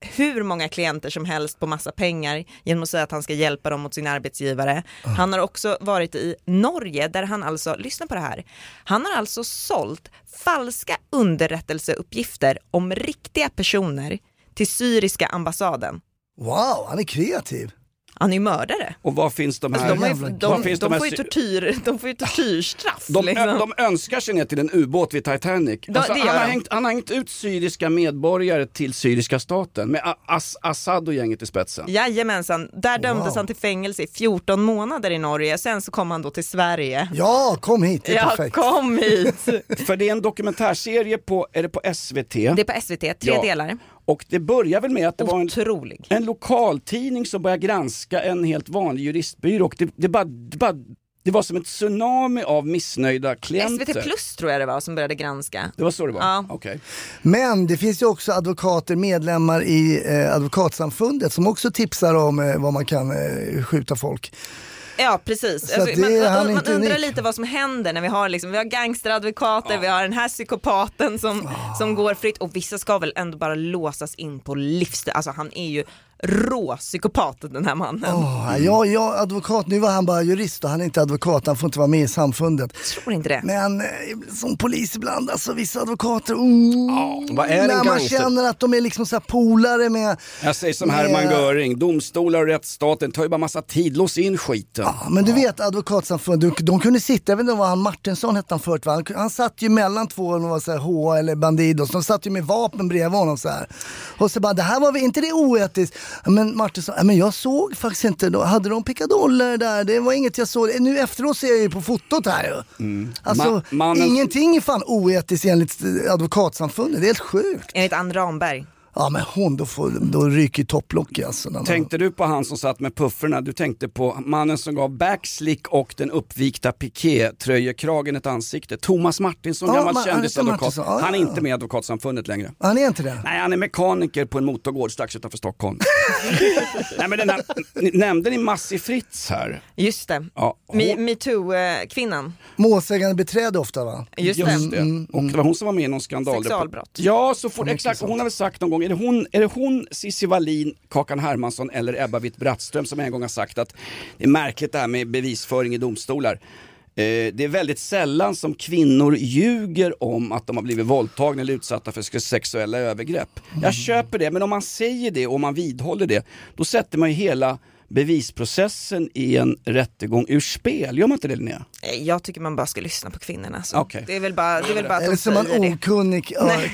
hur många klienter som helst på massa pengar genom att säga att han ska hjälpa dem mot sin arbetsgivare. Han har också varit i Norge där han alltså, lyssna på det här, han har alltså sålt falska underrättelseuppgifter om riktiga personer till syriska ambassaden. Wow, han är kreativ. Han är ju mördare. Och var finns de här? Alltså, de, ju, de, finns de, de får ju tortyr, de får ju tortyrstraff. De, liksom. de önskar sig ner till en ubåt vid Titanic. Alltså, han, har de. hängt, han har hängt ut syriska medborgare till syriska staten med As Assad och gänget i spetsen. Jajamensan, där dömdes Wow. han till fängelse i 14 månader i Norge, sen så kom han då till Sverige. Ja, kom hit, det är Ja, perfekt. kom hit! För det är en dokumentärserie på, är det på SVT? Det är på SVT, tre Ja. delar. Och det börjar väl med att det var en, Otrolig. en lokaltidning som började granska en helt vanlig juristbyrå och det, det, bara, det, bara, det var som ett tsunami av missnöjda klienter. SVT plus tror jag det var som började granska. Det var så det var? Ja. Okej. Men det finns ju också advokater, medlemmar i eh, advokatsamfundet som också tipsar om eh, vad man kan eh, skjuta folk. Ja precis, Så alltså, man, det man, man inte undrar unik. lite vad som händer när vi har, liksom, vi har gangsteradvokater, vi har den här psykopaten som, Ah. som går fritt och vissa ska väl ändå bara låsas in på livstid. Alltså han är ju råpsykopat den här mannen. Åh, jag, jag advokat, nu var han bara jurist och han är inte advokat, han får inte vara med i samfundet. Tror inte det. Men eh, som polis ibland, alltså vissa advokater, oh, Vad är en när man gangster? känner att de är liksom så här polare med... Jag säger som med- Hermann Göring, domstolar och rättsstaten tar ju bara massa tid, lås in skiten. Ja, men du vet advokatsamfundet, de, de kunde sitta, jag vet inte vad han Martinsson hette han förut va? Han, han satt ju mellan två, det var så här, HA eller Bandidos, de satt ju med vapen bredvid honom så här. Och så bara, det här var väl inte det oetiskt? Men Martinsson, ja, men jag såg faktiskt inte, då, hade de pickadoller där? Det var inget jag såg. Nu efteråt ser jag ju på fotot här ju. Alltså, Ma- mannen- ingenting är fan oetiskt enligt advokatsamfundet, det är helt sjukt. Enligt Ann Ramberg. Ja men hon, då, får, då ryker topplocket alltså. man- Tänkte du på han som satt med pufferna? Du tänkte på mannen som gav backslick och den uppvikta piké-tröjekragen ett ansikte. Thomas Martinsson, Ja, gammal Ma- kändisadvokat. Ja, Han är ja. inte med i Advokatsamfundet längre. Han är inte det? Nej, han är mekaniker på en motorgård strax utanför Stockholm. Nej, men den här, nämnde ni Massi Fritz här? Just det. Ja, hon- Me- Metoo-kvinnan. Målsägande beträde ofta va? Just det. Just det. Och det var hon som var med i någon skandal. Sexualbrott. Ja, så mycket exakt. Hon har väl sagt någon gång, är det hon, är det hon Cissi Wallin, Kakan Hermansson eller Ebba Witt-Brattström som en gång har sagt att det är märkligt det här med bevisföring i domstolar. Eh, Det är väldigt sällan som kvinnor ljuger om att de har blivit våldtagna eller utsatta för sexuella övergrepp. Jag köper det, men om man säger det och man vidhåller det, då sätter man ju hela bevisprocessen i en rättegång ur spel. Gör man inte det Linnea? Eh, Jag tycker man bara ska lyssna på kvinnorna. Så. Okej. Det är väl bara, det är väl bara att Eller så är man det. okunnig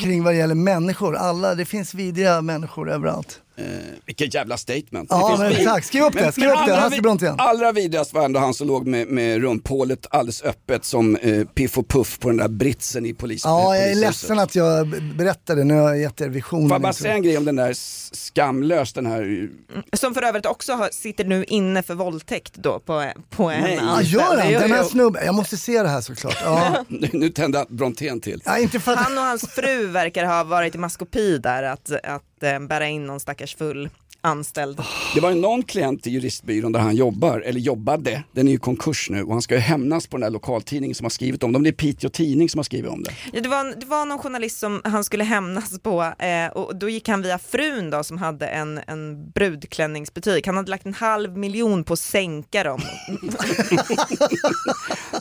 kring vad det gäller människor. Alla, det finns vidriga människor överallt. Eh, vilket jävla statement. Ja, men exakt. Skriv upp det, skriv upp det. allra Hasse Brontén. Allra vidrigast var ändå han som låg med, med rumphålet alldeles öppet som eh, Piff och Puff på den där britsen i polisen. Ja, jag är ledsen att jag berättade, nu har jag gett er visionen. Får jag bara liksom. säga en grej om den där skamlös, den här... Som för övrigt också har, sitter nu inne för våldtäkt då på, på en Nej. Ja, gör han? Den här snubben, jag måste se det här såklart. Ja. Nu, nu tände Brontén till. Ja, inte för att... Han och hans fru verkar ha varit i maskopi där, att, att eh, bära in någon stackars full anställd. Det var ju någon klient i juristbyrån där han jobbar, eller jobbade, den är ju konkurs nu och han ska ju hämnas på den där lokaltidningen som har skrivit om det. Det är Piteå Tidning som har skrivit om det. Ja, det, var, det var någon journalist som han skulle hämnas på eh, och då gick han via frun då som hade en, en brudklänningsbutik. Han hade lagt en halv miljon på att sänka dem.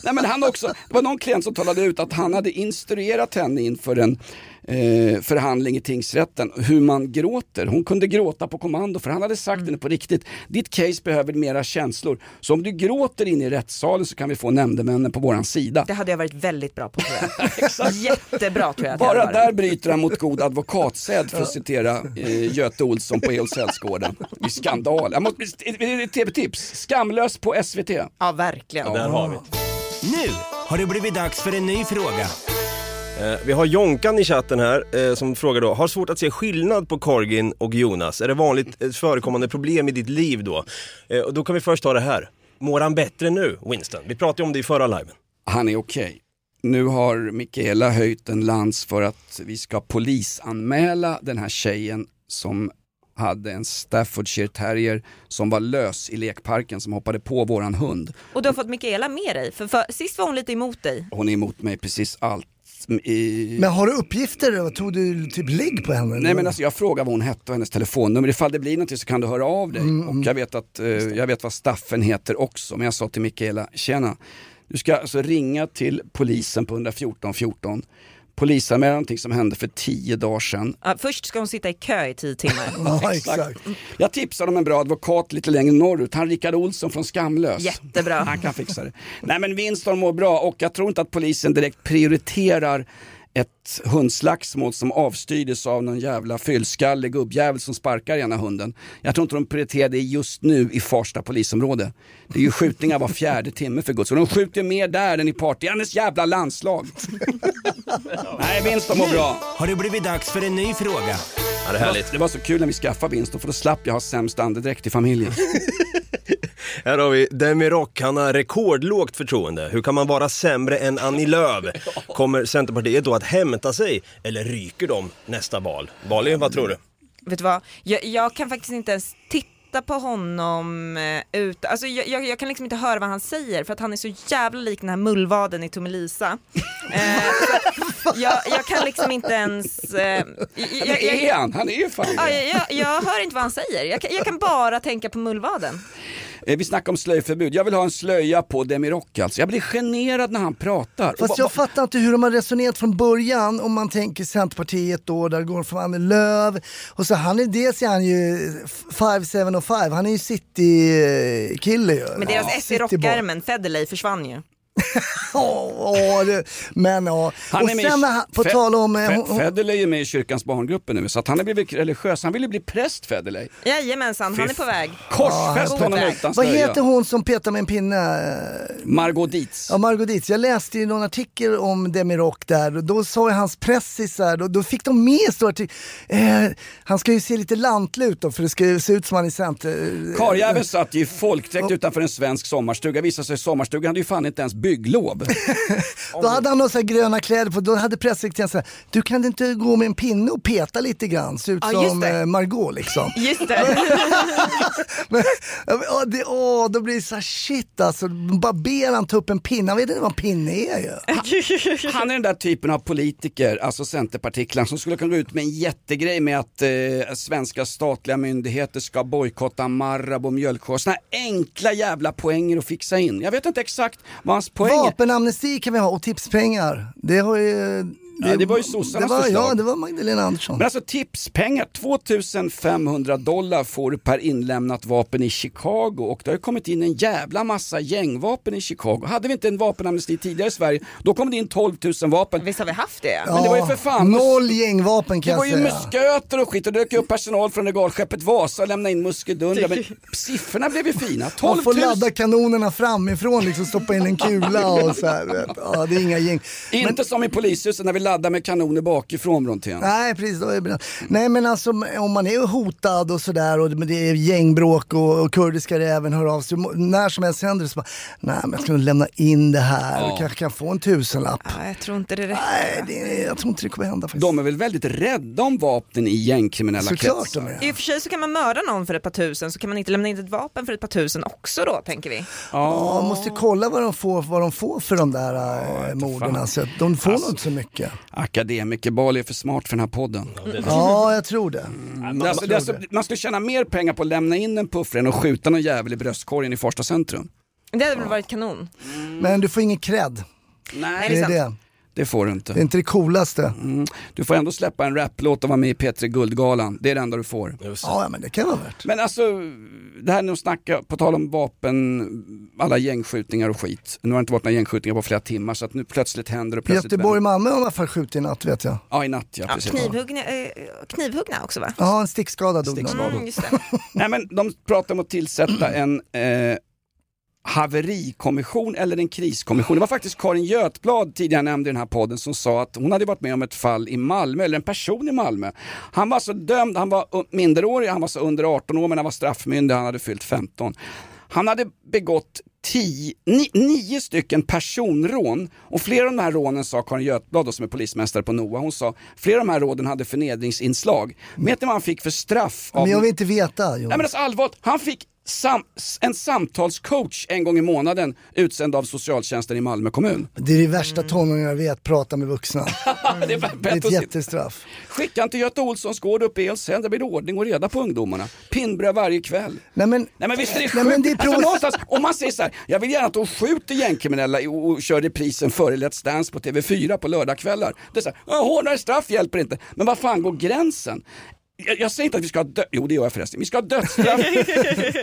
Nej, men han också, det var någon klient som talade ut att han hade instruerat henne inför en eh, förhandling i tingsrätten hur man gråter. Hon kunde gråta på kommando för han hade sagt Mm. henne på riktigt. Ditt case behöver mera känslor. Så om du gråter in i rättssalen så kan vi få nämndemännen på våran sida. Det hade jag varit väldigt bra på tror jag. Jättebra tror jag att Bara där bryter han mot god advokatsed för att citera eh, Göte Olsson på Eolsälsgården. Det är skandal. Jag måste, tv-tips? Skamlös på SVT. Ja verkligen. Där har vi. Nu har det blivit dags för en ny fråga. Eh, vi har Jonkan i chatten här eh, som frågar då, har svårt att se skillnad på Corgin och Jonas. Är det vanligt ett förekommande problem i ditt liv då? Eh, och då kan vi först ta det här. Mår han bättre nu, Winston? Vi pratade om det i förra liven. Han är okej. Nu har Mikaela höjt en lans för att vi ska polisanmäla den här tjejen som hade en Staffordshire terrier som var lös i lekparken som hoppade på våran hund. Och du har fått Mikaela med dig, för, för sist var hon lite emot dig. Hon är emot mig precis allt. I... Men har du uppgifter? Tog du typ ligg på henne? Nej men alltså jag frågar vad hon hette och hennes telefonnummer. Ifall det blir någonting så kan du höra av dig. Och jag vet, att, eh, jag vet vad Staffen heter också. Men jag sa till Mikaela, tjena. Du ska alltså ringa till polisen på 114 14. Polisanmäla någonting som hände för tio dagar sedan. Ja, först ska hon sitta i kö i tio timmar. Ja, exakt. Jag tipsar om en bra advokat lite längre norrut. Han Rickard Olsson från Skamlös. Jättebra. Han kan fixa det. Nej men Winston mår bra och jag tror inte att polisen direkt prioriterar ett hundslagsmål som avstyrdes av någon jävla fyllskallig gubbjävel som sparkar ena hunden. Jag tror inte de prioriterar det just nu i Farsta polisområde. Det är ju skjutningar var fjärde timme för guds skull. De skjuter mer där än i Partyandes jävla landslag. Nej, Winston mår bra. Har det blivit dags för en ny fråga? Ja, det är härligt. Det var så kul när vi skaffade Winston för då slapp jag ha sämst andedräkt i familjen. Här har vi Demi Rock, han har rekordlågt förtroende. Hur kan man vara sämre än Annie Lööf? Kommer Centerpartiet då att hämta sig eller ryker de nästa val? Valin, vad tror du? Vet du vad, jag, jag kan faktiskt inte ens titta på honom eh, ut, alltså jag, jag, jag kan liksom inte höra vad han säger för att han är så jävla lik den här mullvaden i Tommelisa. eh, jag, jag kan liksom inte ens... Eh, jag, är han, han är ju fan Ja, jag, jag, jag hör inte vad han säger. Jag kan, jag kan bara tänka på mullvaden. Eh, Vi snackar om slöjförbud. Jag vill ha en slöja på Demirock alltså. Jag blir generad när han pratar. Och Fast jag fattar inte hur de har resonerat från början om man tänker Centerpartiet då, där går från Annie Lööf och så han är dels är han ju 5705, han är ju city-kille ju. Men deras Ja, S i rockärmen, Federley, försvann ju. Åh, det- men ja. Han och är med sen i- när han, på Fe- tal om... eh, Fe- hon- Federley är med i kyrkans barngrupper nu så att han har blivit religiös. Han vill ju bli präst Federley. Jajamensan, han är på väg. Korsfäst honom väg. utan Vad heter hon som petar med en pinne? Margot Dietz. Ja, Margot Dietz. Jag läste ju någon artikel om Demirock där och då sa ju hans pressisar, då, då fick de med stor artikel. Eh, han ska ju se lite lantlig ut då för det ska ju se ut som han är center. Karljäveln satt ju i folkdräkt utanför en svensk sommarstuga. Visade sig sommarstugan hade ju fan inte ens bygglov. Då hade han några gröna kläder på, då hade presssekreteraren sagt du kan inte gå med en pinne och peta lite grann, se ut Ja, som det. eh, Margot liksom. Just det. Men, åh, det, åh, då blir det så här shit alltså, bara ber han ta upp en pinne, han vet inte vad en pinne är ju. Han är den där typen av politiker, alltså centerpartiklar, som skulle kunna gå ut med en jättegrej med att eh, svenska statliga myndigheter ska bojkotta Marabou mjölkkor. Såna här enkla jävla poänger att fixa in. Jag vet inte exakt vad hans poäng. Vapenamnesti kan vi ha och tipspengar. Det har ju... Ja, det var ju sossarnas det var, förslag. Ja, det var Magdalena Andersson. Men alltså tipspengar, 2500 dollar får du per inlämnat vapen i Chicago och det har ju kommit in en jävla massa gängvapen i Chicago. Hade vi inte en vapenamnesti tidigare i Sverige, då kom det in 12 000 vapen. Visst har vi haft det? Men det var ju för fan Noll gängvapen kan Det var jag ju säga. musköter och skit och det dök upp personal från regalskeppet Vasa och lämnade in muskedundrar. Men siffrorna blev ju fina. 12 Man får 000. ladda kanonerna framifrån, liksom stoppa in en kula och så här. Ja, det är inga gäng. Inte som i polishuset när vi laddar med kanoner bakifrån Brontén. Nej precis. Nej men alltså om man är hotad och sådär och det är gängbråk och, och kurdiska räven hör av sig, när som helst händer det så bara, nej men jag ska nog lämna in det här Ja. och kanske kan få en tusenlapp. Ja, jag tror inte det räcker. Nej, det, jag tror inte det kommer hända faktiskt. De är väl väldigt rädda om vapnen i gängkriminella Såklart kretsar. de är. I och för sig så kan man mörda någon för ett par tusen så kan man inte lämna in ett vapen för ett par tusen också då tänker vi. Ja, man måste kolla vad de får, vad de får för de där äh, morden. Alltså, de får Alltså, nog inte så mycket. Akademiker Bali är för smart för den här podden. Ja, jag tror det. Mm, det är alltså, det är alltså, man skulle tjäna mer pengar på att lämna in en puffra än att skjuta någon jävel i bröstkorgen i Farsta centrum. Det hade väl varit kanon. Men du får ingen cred. Nej, Det är sant. det. Det får du inte. Det är inte det coolaste. Mm. Du får ändå släppa en raplåt och vara med i P3 Guldgalan. Det är det enda du får. Ja, men det kan vara värt. Men alltså, det här nu att snacka, på tal om vapen, alla gängskjutningar och skit. Nu har det inte varit några gängskjutningar på flera timmar så att nu plötsligt händer det plötsligt Göteborg och. Malmö har i alla fall skjutit i natt vet jag. Ja, i natt ja. Ja, precis. knivhuggna, eh, knivhuggna också va? Ja, en stickskada dog Stickskada. Mm. Nej men de pratar om att tillsätta en eh, haverikommission eller en kriskommission. Det var faktiskt Karin Götblad tidigare nämnde i den här podden som sa att hon hade varit med om ett fall i Malmö, eller en person i Malmö. Han var så dömd, han var minderårig, han var så under 18 år men han var straffmyndig, han hade fyllt 15. Han hade begått tio, ni, nio stycken personrån och flera av de här rånen sa Karin Götblad då, som är polismästare på NOA, hon sa flera av de här rånen hade förnedringsinslag. Vet ni vad han fick för straff? av- Men jag vill inte veta Jonas. Nej men alltså allvarligt, han fick sam en samtalscoach en gång i månaden utsänd av socialtjänsten i Malmö kommun. Det är det värsta tonåringar vet, prata med vuxna. det är Det är ett jättestraff. Skicka till Göte Olssons gård uppe i Elfshem, där blir det ordning och reda på ungdomarna. Pinnbröd varje kväll. Nej men, Nej men visst är det Nej, sjukt? men det är alltså, om man säger så här, jag vill gärna att de skjuter gängkriminella och, och kör reprisen före Let's Dance på TV4 på lördagskvällar. Det är så här, "Ja, hårdare straff hjälper inte. Men var fan går gränsen? Jag, jag säger inte att vi ska ha dö- jo det gör jag förresten, vi ska ha dödsstraff,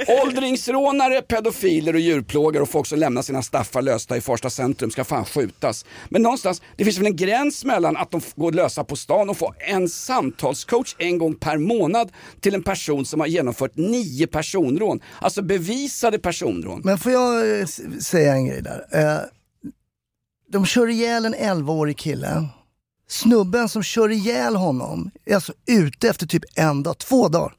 åldringsrånare, pedofiler och djurplågare och folk som lämnar sina staffar lösta i Farsta centrum ska fan skjutas. Men någonstans, det finns väl en gräns mellan att de går lösa på stan och får en samtalscoach en gång per månad till en person som har genomfört nio personrån. Alltså bevisade personrån. men får jag eh, säga en grej där? Eh, de kör ihjäl en 11-årig kille. Snubben som kör ihjäl honom är alltså ute efter typ en dag, två dagar.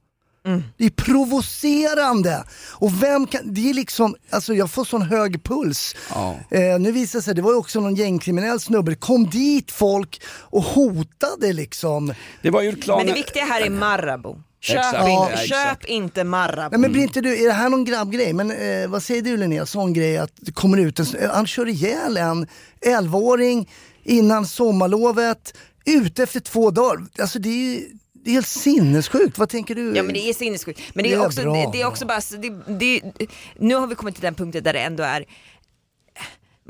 Det är provocerande! Och vem kan, det är liksom, alltså jag får sån hög puls. Ja. Eh, nu visar det sig, det var ju också någon gängkriminell snubbe, det kom dit folk och hotade liksom. Det var ju Men det viktiga här är Marabou. Köp, Exakt. inte, Ja, köp exakt. inte Marabou. Nej men blir inte du, är det här någon grabbgrej? Men eh, vad säger du Linnea, sån grej att det kommer ut en, han kör ihjäl en 11-åring innan sommarlovet, ute efter två dagar. Alltså det är ju det är helt sinnessjukt, vad tänker du? Ja men det är sinnessjukt. Men det Det är, är också, bra. det, det är också bara, det, nu har vi kommit till den punkten där det ändå är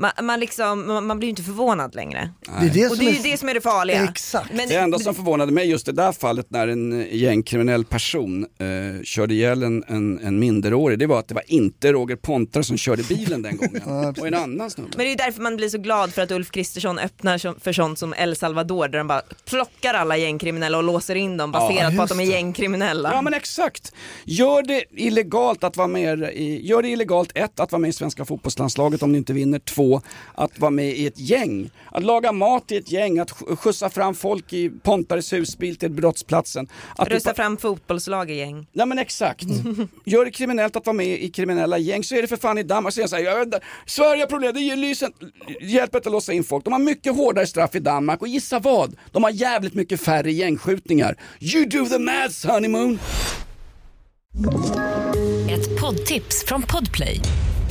man, man, liksom, man, man blir ju inte förvånad längre. Det är det och som det är ju det som är det farliga. Exakt. Men, Det enda som förvånade mig just det där fallet när en gängkriminell person eh, körde ihjäl en, en, en minderårig, det var att det var inte Roger Pontare som körde bilen den gången. och en annan snubbe. Men det är ju därför man blir så glad för att Ulf Kristersson öppnar som- för sånt som El Salvador där de bara plockar alla gängkriminella och låser in dem baserat på att de är gängkriminella. Ja men exakt. Gör det illegalt att vara med i, gör det illegalt ett, att vara med i svenska fotbollslandslaget om ni inte vinner. Två, att vara med i ett gäng. Att laga mat i ett gäng, att sk- skjutsa fram folk i Pontares husbil till brottsplatsen. Att Rösta fram fotbollslag i gäng. Ja men exakt. Gör det kriminellt att vara med i kriminella gäng så är det för fan i Danmark. Så här, jag Sverige har problem, det ger lysen, hjälper inte att låsa in folk. De har mycket hårdare straff i Danmark och gissa vad? De har jävligt mycket färre gängskjutningar. You do the maths honeymoon. Ett poddtips från Podplay.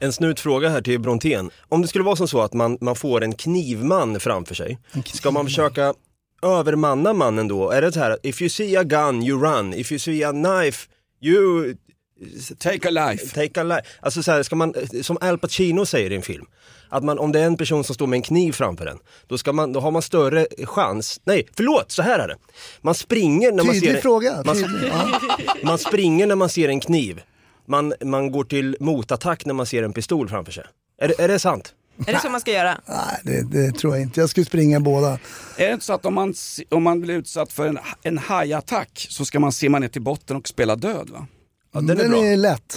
En snutfråga här till Brontén. Om det skulle vara som så att man, man får en knivman framför sig, ska man försöka övermanna mannen då? Är det så här, if you see a gun you run, if you see a knife you take a life. Take a life. Alltså så här, ska man, som Al Pacino säger i en film, att man, om det är en person som står med en kniv framför en, då, ska man, då har man större chans, nej förlåt, så här är det. Man springer när man Tydlig ser fråga, Man, tydlig, ja. man springer när man ser en kniv. Man, man går till motattack när man ser en pistol framför sig. Är det, är det sant? Är det så man ska göra? Nej, det, det tror jag inte. Jag skulle springa båda. Är det inte så att om man, s- om man blir utsatt för en, en hajattack så ska man simma ner till botten och spela död va? Ja, den är Den bra. är lätt.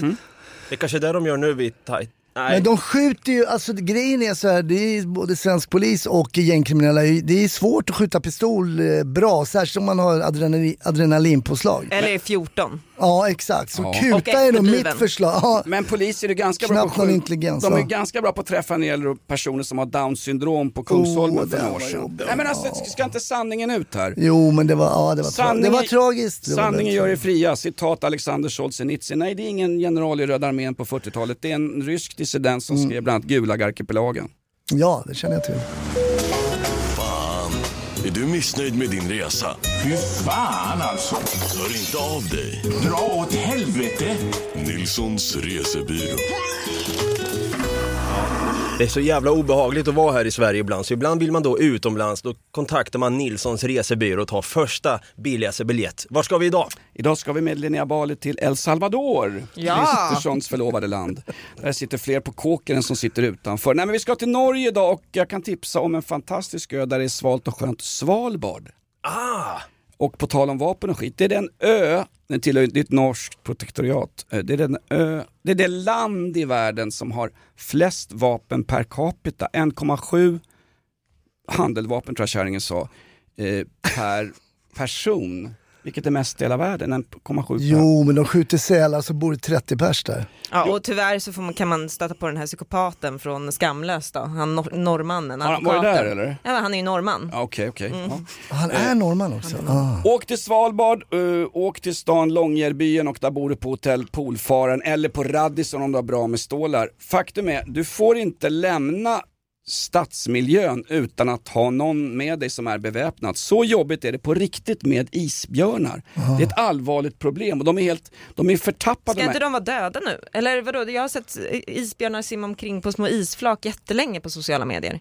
Det är kanske är det de gör nu vid tight. Nej. Men de skjuter ju, alltså grejen är så här, det är både svensk polis och gängkriminella, det är svårt att skjuta pistol eh, bra, särskilt om man har adrenalin, adrenalinpåslag. Eller är 14. Ja exakt, så Ja. Kuta är nog mitt förslag. Ja. Men poliser är ganska bra på att intelligens, De är ja. ganska bra på att träffa när det gäller personer som har down syndrom på Kungsholmen Oh, för några år var sedan. Nej men alltså, ska inte sanningen ut här? Jo men det var, ja, det var, tra- det var tragiskt. Det var sanningen väldigt gör er fria. Citat Alexander Solzhenitsyn. Nej det är ingen general i Röda armén på 40-talet. Det är en rysk dissident som Mm. skrev bland annat Gulagarkipelagen. Ja, det känner jag till. Fan, är du missnöjd med din resa? Fy fan alltså. Hör inte av dig. Dra åt helvete. Nilssons resebyrå. Det är så jävla obehagligt att vara här i Sverige ibland, så ibland vill man då utomlands, då kontaktar man Nilssons resebyrå och tar första billigaste biljett. Var ska vi idag? Idag ska vi med Linnea Bali till El Salvador, Ja! Kristerssons förlovade land. Där sitter fler på kåken än som sitter utanför. Nej men vi ska till Norge idag och jag kan tipsa om en fantastisk ö där det är svalt och skönt, Svalbard. Ah! Och på tal om vapen och skit, det är den ö, den tillhör det är ett norskt protektoriat, eh, det är den ö, det är det land i världen som har flest vapen per capita, 1,7 handeldvapen tror jag kärringen sa, eh, per person. Vilket är mest i hela världen, 1,7 per. Jo men de skjuter sälar så bor det 30 pers där. Ja, och tyvärr så får man, kan man stöta på den här psykopaten från Skamlös då, han nor- norrmannen, Har han varit där, advokaten. eller? Ja, han är ju norrman. Ja, Okej, okej. Mm. Ja. Han är norrman också. Ah. Åk till Svalbard, uh, åk till stan Långjärbyen och där bor du på hotell Polfaren eller på Radisson om du har bra med stålar. Faktum är, du får inte lämna stadsmiljön utan att ha någon med dig som är beväpnad. Så jobbigt är det på riktigt med isbjörnar. Det är ett allvarligt problem och de är helt, de är förtappade Ska inte de vara döda nu? Eller vadå, jag har sett isbjörnar simma omkring på små isflak jättelänge på sociala medier.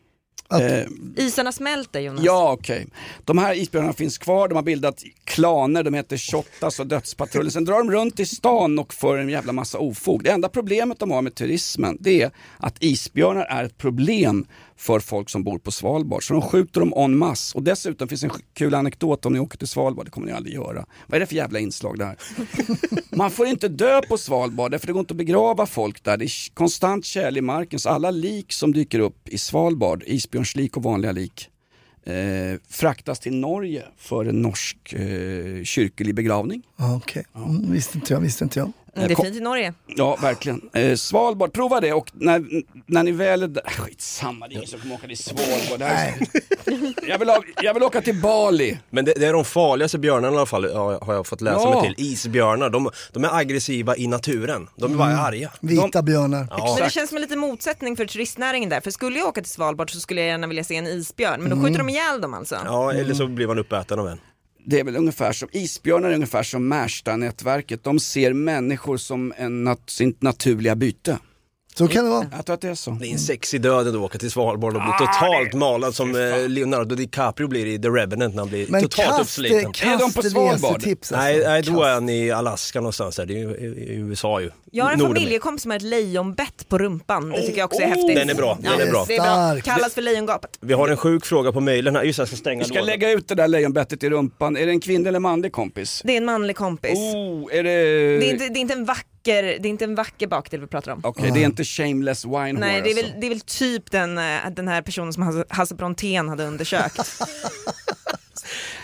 Eh, Isarna smälter Jonas. Ja, okej. De här isbjörnarna finns kvar, de har bildat klaner, de heter Shottaz och Dödspatrullen. Sen drar de runt i stan och för en jävla massa ofog. Det enda problemet de har med turismen, det är att isbjörnar är ett problem för folk som bor på Svalbard. Så de skjuter dem en masse. Och dessutom finns en kul anekdot om ni åker till Svalbard, det kommer ni aldrig göra. Vad är det för jävla inslag där? Man får inte dö på Svalbard, för det går inte att begrava folk där. Det är konstant tjäle i marken, så alla lik som dyker upp i Svalbard, isbjörnslik och vanliga lik, eh, fraktas till Norge för en norsk eh, kyrklig begravning. Ja, Okej, mm, visste inte jag, visste inte jag. Mm, Det är fint i Norge. Ja, verkligen. Eh, Svalbard, prova det och när, när ni väl är där, äh, skitsamma det är ingen som kommer åka till Svalbard. Det här är, jag, vill ha, jag vill åka till Bali. Men det, det är de farligaste björnarna i alla fall, har jag fått läsa Ja. mig till. Isbjörnar, de, de är aggressiva i naturen. De är bara Mm. arga. Vita björnar. Ja. Men det känns som en liten motsättning för turistnäringen där. För skulle jag åka till Svalbard så skulle jag gärna vilja se en isbjörn. Men då Mm. skjuter de ihjäl dem alltså. Ja, eller så blir man uppäten av en. Det är väl ungefär som, isbjörnar är ungefär som Märsta-nätverket. De ser människor som en nat, sitt naturliga byte. Så kan det vara. Jag tror att det är så. Det är en sexig död att åka till Svalbard och bli Ah, totalt malad som eh, Leonardo DiCaprio blir i The Revenant när han blir Men totalt kast- uppsliten. kast Är de på Svalbard? alltså. Nej, nej, då är han i Alaska någonstans där. Det är i, USA ju. Jag har en familjekompis som har ett lejonbett på rumpan. Det tycker jag också är häftigt. Den är bra, den är bra. Det är bra. Kallas för lejongapet. Vi har en sjuk fråga på mejlen här. Just det, jag ska stänga Vi ska lådan. lägga ut det där lejonbettet i rumpan. Är det en kvinnlig eller manlig kompis? Det är en manlig kompis. Oh, är det... Det, är inte, det, är inte en vacker, det är inte en vacker bakdel vi pratar om. Okej, det är inte shameless wine Nej, det är, väl, alltså. det är väl typ den, eh, den här personen som Hasse Brontén hade undersökt.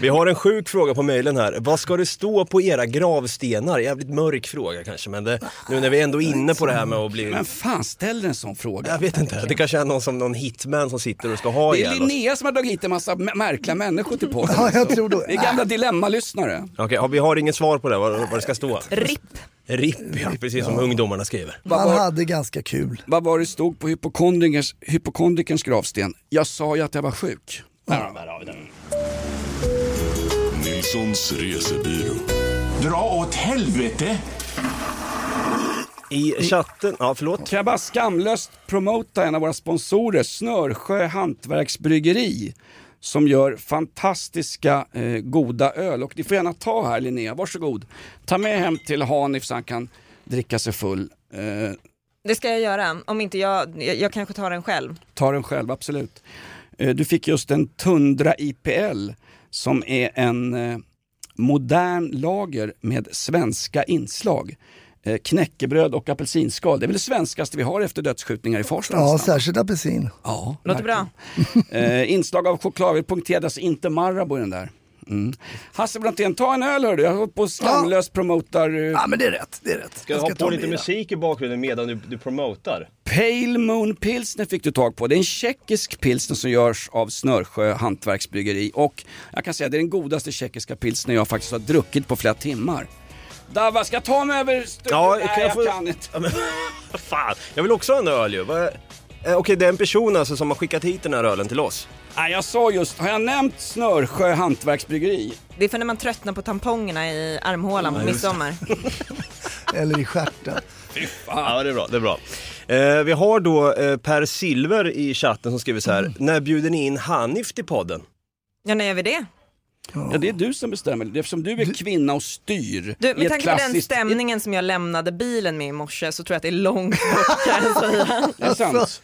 Vi har en sjuk fråga på mejlen här. Vad ska det stå på era gravstenar? Jävligt mörk fråga kanske, men det, nu när vi är ändå inne på det här med att bli... Men fan, ställ en sån fråga. Jag vet inte, det kanske är någon som någon hitman som sitter och ska ha Det är oss. Linnea som har dragit hit en massa märkliga människor till podden. Ja, jag tror då- Det är gamla dilemmalyssnare. Okej, ja, vi har inget svar på det, vad, vad det ska stå. RIP. RIP, ja, precis som ungdomarna skriver. Han hade ganska kul. Vad var det stod på hypokondrikerns, hypokondrikerns gravsten? Jag sa ju att jag var sjuk. Där har vi den. Nilssons resebyrå. Dra åt helvete! I chatten, ja förlåt. Kan jag bara skamlöst promota en av våra sponsorer, Snörsjö Hantverksbryggeri, som gör fantastiska eh, goda öl. Och ni får gärna ta här Linnea, varsågod. Ta med hem till Hanif så han kan dricka sig full. Eh, Det ska jag göra. Om inte jag, jag, jag kanske tar den själv. ta den själv, absolut. Eh, du fick just en Tundra IPL som är en eh, modern lager med svenska inslag. Eh, knäckebröd och apelsinskal, det är väl det svenskaste vi har efter dödsskjutningar i Farsta? Ja, särskilt apelsin. Ja, Låter bra. Eh, inslag av choklad, punkterad, alltså inte Marabou i den där. Mm. Hasse Brontén, ta en öl hördu. Jag har hållit på och skamlöst promotar eh, Ja, men det är rätt. Det är rätt. Ska Jag ha ska på ta lite musik i bakgrunden medan du, du promotar? Pale Moon Pilsner fick du tag på. Det är en tjeckisk pilsner som görs av Snörsjö Hantverksbryggeri och jag kan säga det är den godaste tjeckiska pilsner jag faktiskt har druckit på flera timmar. Dava, ska jag ta mig över studion? Ja, Nej, jag jag få- kan inte. Ja, men, fan, jag vill också ha en öl ju. Vad- Okej, det är en person alltså som har skickat hit den här ölen till oss. Nej, jag sa just, har jag nämnt Snörsjö Hantverksbryggeri? Det är för när man tröttnar på tampongerna i armhålan på midsommar. Eller i stjärten. Ja, det är bra. Det är bra. Eh, vi har då eh, Per Silver i chatten som skriver så här. När bjuder ni in Hanif till podden? Ja, när gör vi det? Ja, det är du som bestämmer. Eftersom du är kvinna och styr Du, med tanke på den klassiskt... stämningen som jag lämnade bilen med i morse så tror jag att det är långt bort kan jag säga. Det är sant.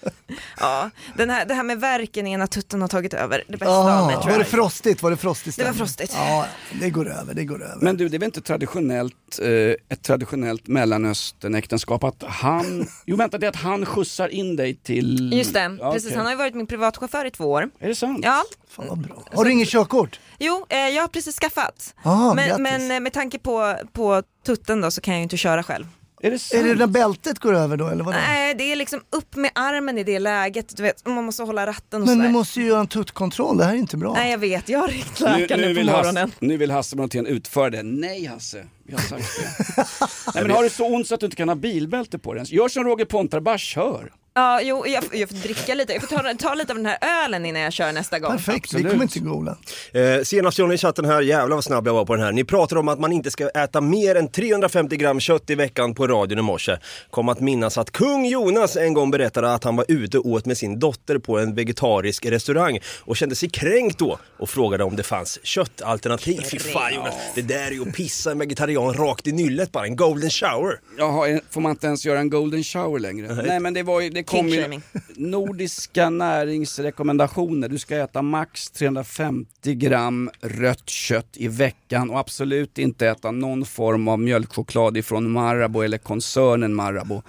Ja, den här, det här med verken i ena tutten har tagit över det bästa Ah, av mig tror var det jag. frostigt? Var det frostigt? Det var frostigt. Ja, det går över, det går över. Men du, det är väl inte traditionellt, eh, ett traditionellt Mellanöstern-äktenskap att han, jo vänta det är att han skjutsar in dig till... Just det, Ja, precis. okej. Han har ju varit min privatchaufför i två år. Är det sant? Ja, Fan vad bra. Har du inget körkort? jo, eh, jag har precis skaffat. Ah, men, grattis. men eh, med tanke på, på tutten då så kan jag ju inte köra själv. Är det sant? Är det när bältet går över då eller vadå? Nej, det är liksom upp med armen i det läget. Du vet, man måste hålla ratten och Men du sådär. måste ju göra en tuttkontroll, det här är inte bra. Nej, jag vet. Jag har ringt läkaren nu, nu, på vill morgonen. Hasse, nu vill Hasse Brontén utföra det. Nej Hasse, vi har sagt det. Nej, men har du så ont så att du inte kan ha bilbälte på dig ens? Gör som Roger Pontare, bara kör. Ja, jo, jag, jag får dricka lite. Jag får ta, ta lite av den här ölen innan jag kör nästa gång. Perfekt, vi kommer inte gå Ola. Eh, senast Johnny i chatten här, jävlar vad snabb jag var på den här. Ni pratar om att man inte ska äta mer än 350 gram kött i veckan på radion i morse. Kom att minnas att kung Jonas en gång berättade att han var ute och åt med sin dotter på en vegetarisk restaurang och kände sig kränkt då och frågade om det fanns köttalternativ. Fy fan Jonas, det där är ju att pissa en vegetarian rakt i nyllet bara, en golden shower. Jaha, får man inte ens göra en golden shower längre? Nej, men det var ju, det kom ju King-shaming. nordiska näringsrekommendationer. Du ska äta max 350 gram rött kött i veckan och absolut inte äta någon form av mjölkchoklad ifrån Marabou eller koncernen Marabou.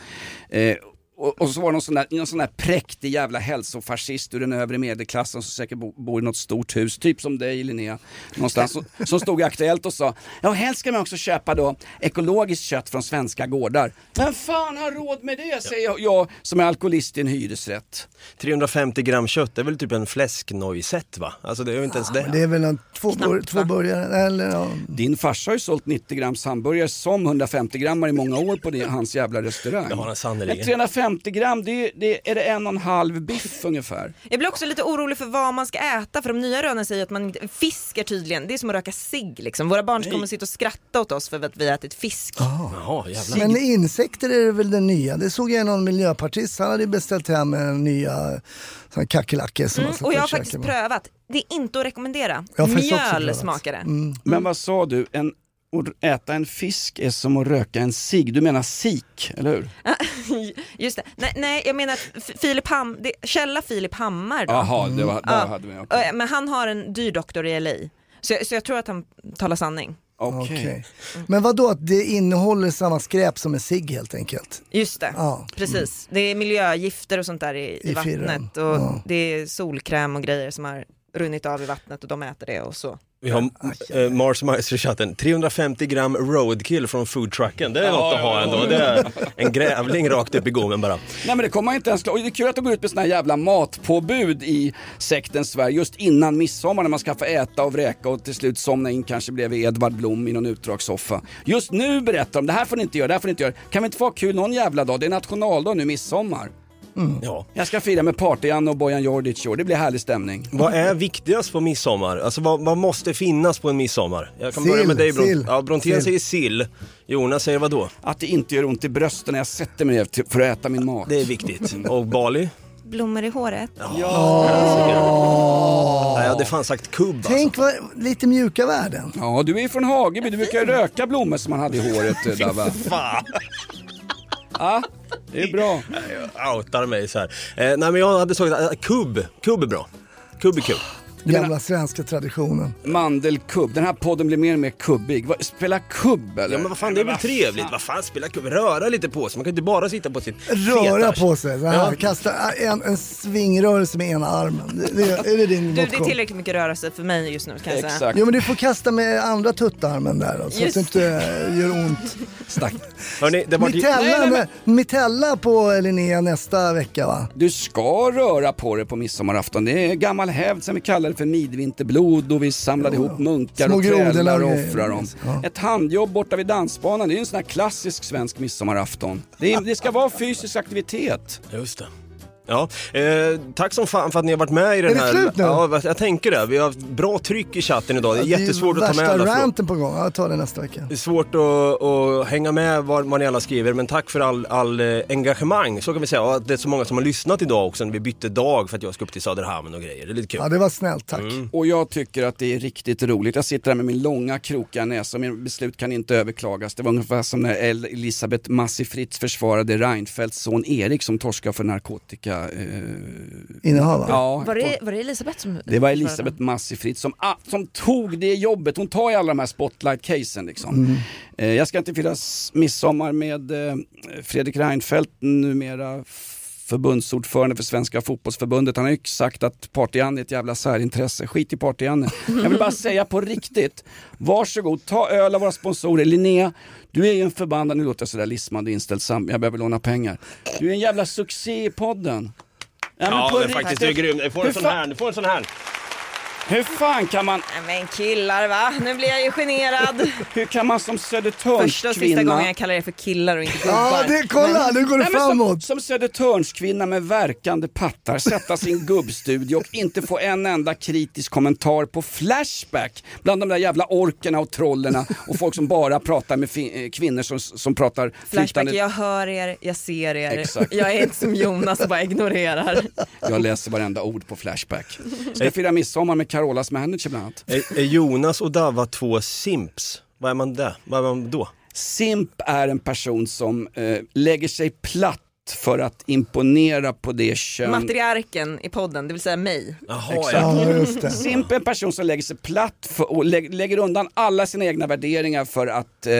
Eh, och, och så var det någon sån, där, någon sån där präktig jävla hälsofascist ur den övre medelklassen som säkert bo, bor i något stort hus, typ som dig Linnea, någonstans, som, som stod i Aktuellt och sa Ja helst ska man också köpa då ekologiskt kött från svenska gårdar. Vem fan har råd med det säger jag, jag som är alkoholist i en hyresrätt. 350 gram kött, det är väl typ en fläsknoisette va? Alltså det är ju inte ens det. Det är väl en två, bur, två burgare, eller ja. Din farsa har ju sålt 90 grams hamburgare som 150 grammar i många år på det, hans jävla restaurang. Det har han sannerligen. 350 gram, det är, det är det en och en halv biff ungefär. Jag blir också lite orolig för vad man ska äta för de nya rönen säger att man inte, fisk är tydligen, det är som att röka cigg liksom. Våra barn kommer sitta och skratta åt oss för att vi har ätit fisk. Jaha, jävlar. Men insekter är väl det nya. Det såg jag någon miljöpartist, han hade beställt hem en nya kackerlackor som Mm, man och jag har faktiskt med. prövat, det är inte att rekommendera. Jag har faktiskt också Mjöl smakar det. Mm. Men vad sa du? En, att äta en fisk är som att röka en cigg. Du menar sik, eller hur? Just det. Nej, nej, jag menar Filip Ham, det, källa Filip Hammar då. Jaha, det var, där Ja. hade vi okej. Eh, Men han har en dyr doktor i LA. Så, jag- så jag tror att han talar sanning. Okej. Men vad då att det innehåller samma skräp som en cigg helt enkelt? Just det, Ja. precis. Det är miljögifter och sånt där i, i, I firren. vattnet och Ja. det är solkräm och grejer som har runnit av i vattnet och de äter det och så. Vi har eh, Mars Meister i chatten. 350 gram roadkill från foodtrucken. Det är Ja, något att ha ändå. ja. Det är en grävling rakt upp i gommen bara. Nej men det kommer man inte ens och Det är kul att de går ut med såna här jävla matpåbud i sekten Sverige just innan midsommar när man ska få äta och vräka och till slut somna in kanske bredvid Edvard Blom i någon utdragssoffa. Just nu berättar de, det här får ni inte göra, det här får ni inte göra. Kan vi inte få ha kul någon jävla dag? Det är nationaldag nu, midsommar. Ja. Jag ska fira med Party-Janne och Bojan Djordjic i år, det blir härlig stämning. Vad är viktigast på midsommar? Alltså vad, vad måste finnas på en midsommar? Jag kan börja Sill, med dig Bron- sill. Ja, Brontén Sill. säger sill. Jonas säger vad då? Att det inte gör ont i brösten när jag sätter mig ner för att äta min mat. Det är viktigt. Och Bali? Blommor i håret. Nej, jag hade fan sagt kubb alltså. Tänk vad, lite mjuka värden. Ja, du är ju från Hageby, du brukar röka blommor som man hade i håret där va? Fan. Ja, det är bra. Jag outar mig så här. Eh, nej men jag hade sagt att eh, kubb, kubb är bra. Kubb är kul. Gamla svenska traditionen. Mandelkubb, den här podden blir mer och mer kubbig. Spela kubb eller? Ja men vad fan det är väl trevligt, vad fan spela kubb, röra lite på sig, man kan inte bara sitta på sitt Röra på sig, så här, Ja. kasta en, en svingrörelse med ena armen. Det, det, är det din Du, det är tillräckligt mycket rörelse för mig just nu kan jag säga. Jo men du får kasta med andra tuttarmen där då, så Just att det inte gör ont. Stack. Hörrni, det var Mitella, Mitella på Linnea nästa vecka va? Du ska röra på dig på midsommarafton. Det är gammal hävd som vi kallar det för midvinterblod och vi samlade ihop munkar Små och trälar och offrar dem. Ja. Ett handjobb borta vid dansbanan, det är en sån här klassisk svensk midsommarafton. Det, är, det ska vara fysisk aktivitet. Just det. Ja, eh, tack som fan för att ni har varit med i den Är det här... slut nu? Ja, jag tänker det. Vi har haft bra tryck i chatten idag. Det är jättesvårt att ta med värsta alla frågor. ranten på gång, jag tar det nästa vecka. Det är svårt att, att hänga med vad, vad ni alla skriver, men tack för all, all eh, engagemang, så kan vi säga. Och att det är så många som har lyssnat idag också när vi bytte dag för att jag ska upp till Söderhamn och grejer. Det är lite kul. Ja det var snällt, tack. Mm. Och jag tycker att det är riktigt roligt. Jag sitter här med min långa krokiga näsa och min beslut kan inte överklagas. Det var ungefär som när El- Elisabeth Massi Fritz försvarade Reinfeldts son Erik som torskade för narkotika. Eh... Innehav va? Ja, Var det, var det Elisabeth som Det var Elisabeth Massi Fritz som, ah, som tog det jobbet. Hon tar ju alla de här spotlight-casen liksom. Mm. Eh, jag ska inte fira midsommar med eh, Fredrik Reinfeldt, numera förbundsordförande för Svenska fotbollsförbundet. Han har ju sagt att Party-Janne är ett jävla särintresse. Skit i Party-Janne. Jag vill bara säga på riktigt, varsågod, ta öl av våra sponsorer. Linnea, du är ju en förbannad, nu låter jag sådär lismande inställsam, jag behöver låna pengar. Du är en jävla succé i podden. men Ja, på det är faktiskt du är grym. Du får en sån här. Du får en sån här. Hur fan kan man, Nej men killar va, nu blir jag ju generad. hur kan man som Första och sista Södertörnskvinna gången jag kallar er för killar och inte gubbar. Ja, det, kolla, nu går det Nej, men som, framåt. som Södertörnskvinna med verkande pattar sätta sin gubbstudio och inte få en enda kritisk kommentar på Flashback bland de där jävla orkerna och trollerna och folk som bara pratar med eh, kvinnor som, som pratar Flashback, flytande... jag hör er, jag ser er. Exakt. Jag är inte som Jonas och bara ignorerar. Jag läser varenda ord på Flashback. Ska fira midsommar med Carolas manager bland annat. Är, är Jonas och Dava två simps? Vad är man där? Vad är man då? Simp är en person som eh, lägger sig platt för att imponera på det kön... Matriarken i podden, det vill säga mig. Exakt. Ja, just det. Simp är en person som lägger sig platt för, och lä lägger undan alla sina egna värderingar för att eh,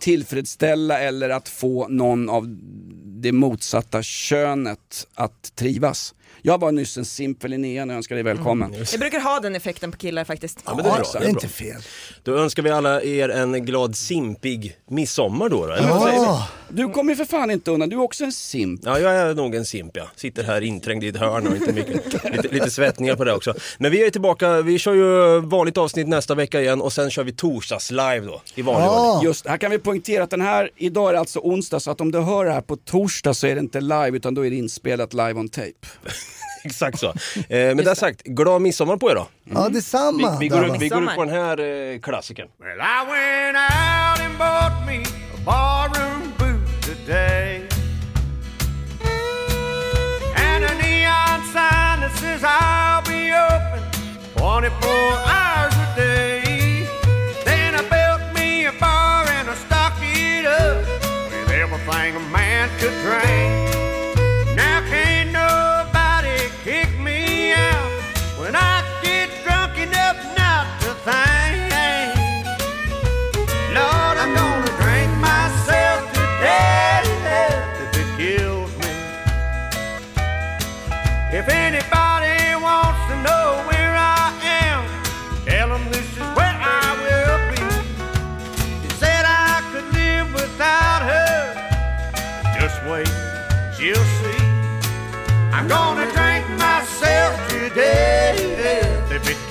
tillfredsställa eller att få någon av det motsatta könet att trivas. Jag var nyss en simp för Linnea när jag önskade dig välkommen. Jag brukar ha den effekten på killar faktiskt. Ja, men det är bra. det Det är inte fel. Då önskar vi alla er en glad simpig midsommar då. då eller vad säger vi? Ja, Du kommer ju för fan inte undan, du är också en simp. Ja, jag är nog en simp ja. Sitter här inträngd i ett hörn och inte mycket, lite, lite svettningar på det också. Men vi är tillbaka, vi kör ju vanligt avsnitt nästa vecka igen och sen kör vi torsdags live då. I vanlig ordning. ja. Just, här kan vi poängtera att den här, idag är det alltså onsdag så att om du hör det här på torsdag så är det inte live utan då är det inspelat live on tape. Exakt så. Eh, men det sagt, glad midsommar på er då. ja detsamma. Vi, vi, går, upp, vi går upp på den här eh, klassikern. Well, I went out and bought me a barroom boot today. And a neon sign that says I'll be open 24 hours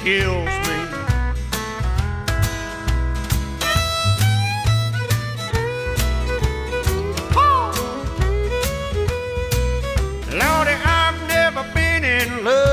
kills me. Lordy, I've never been in love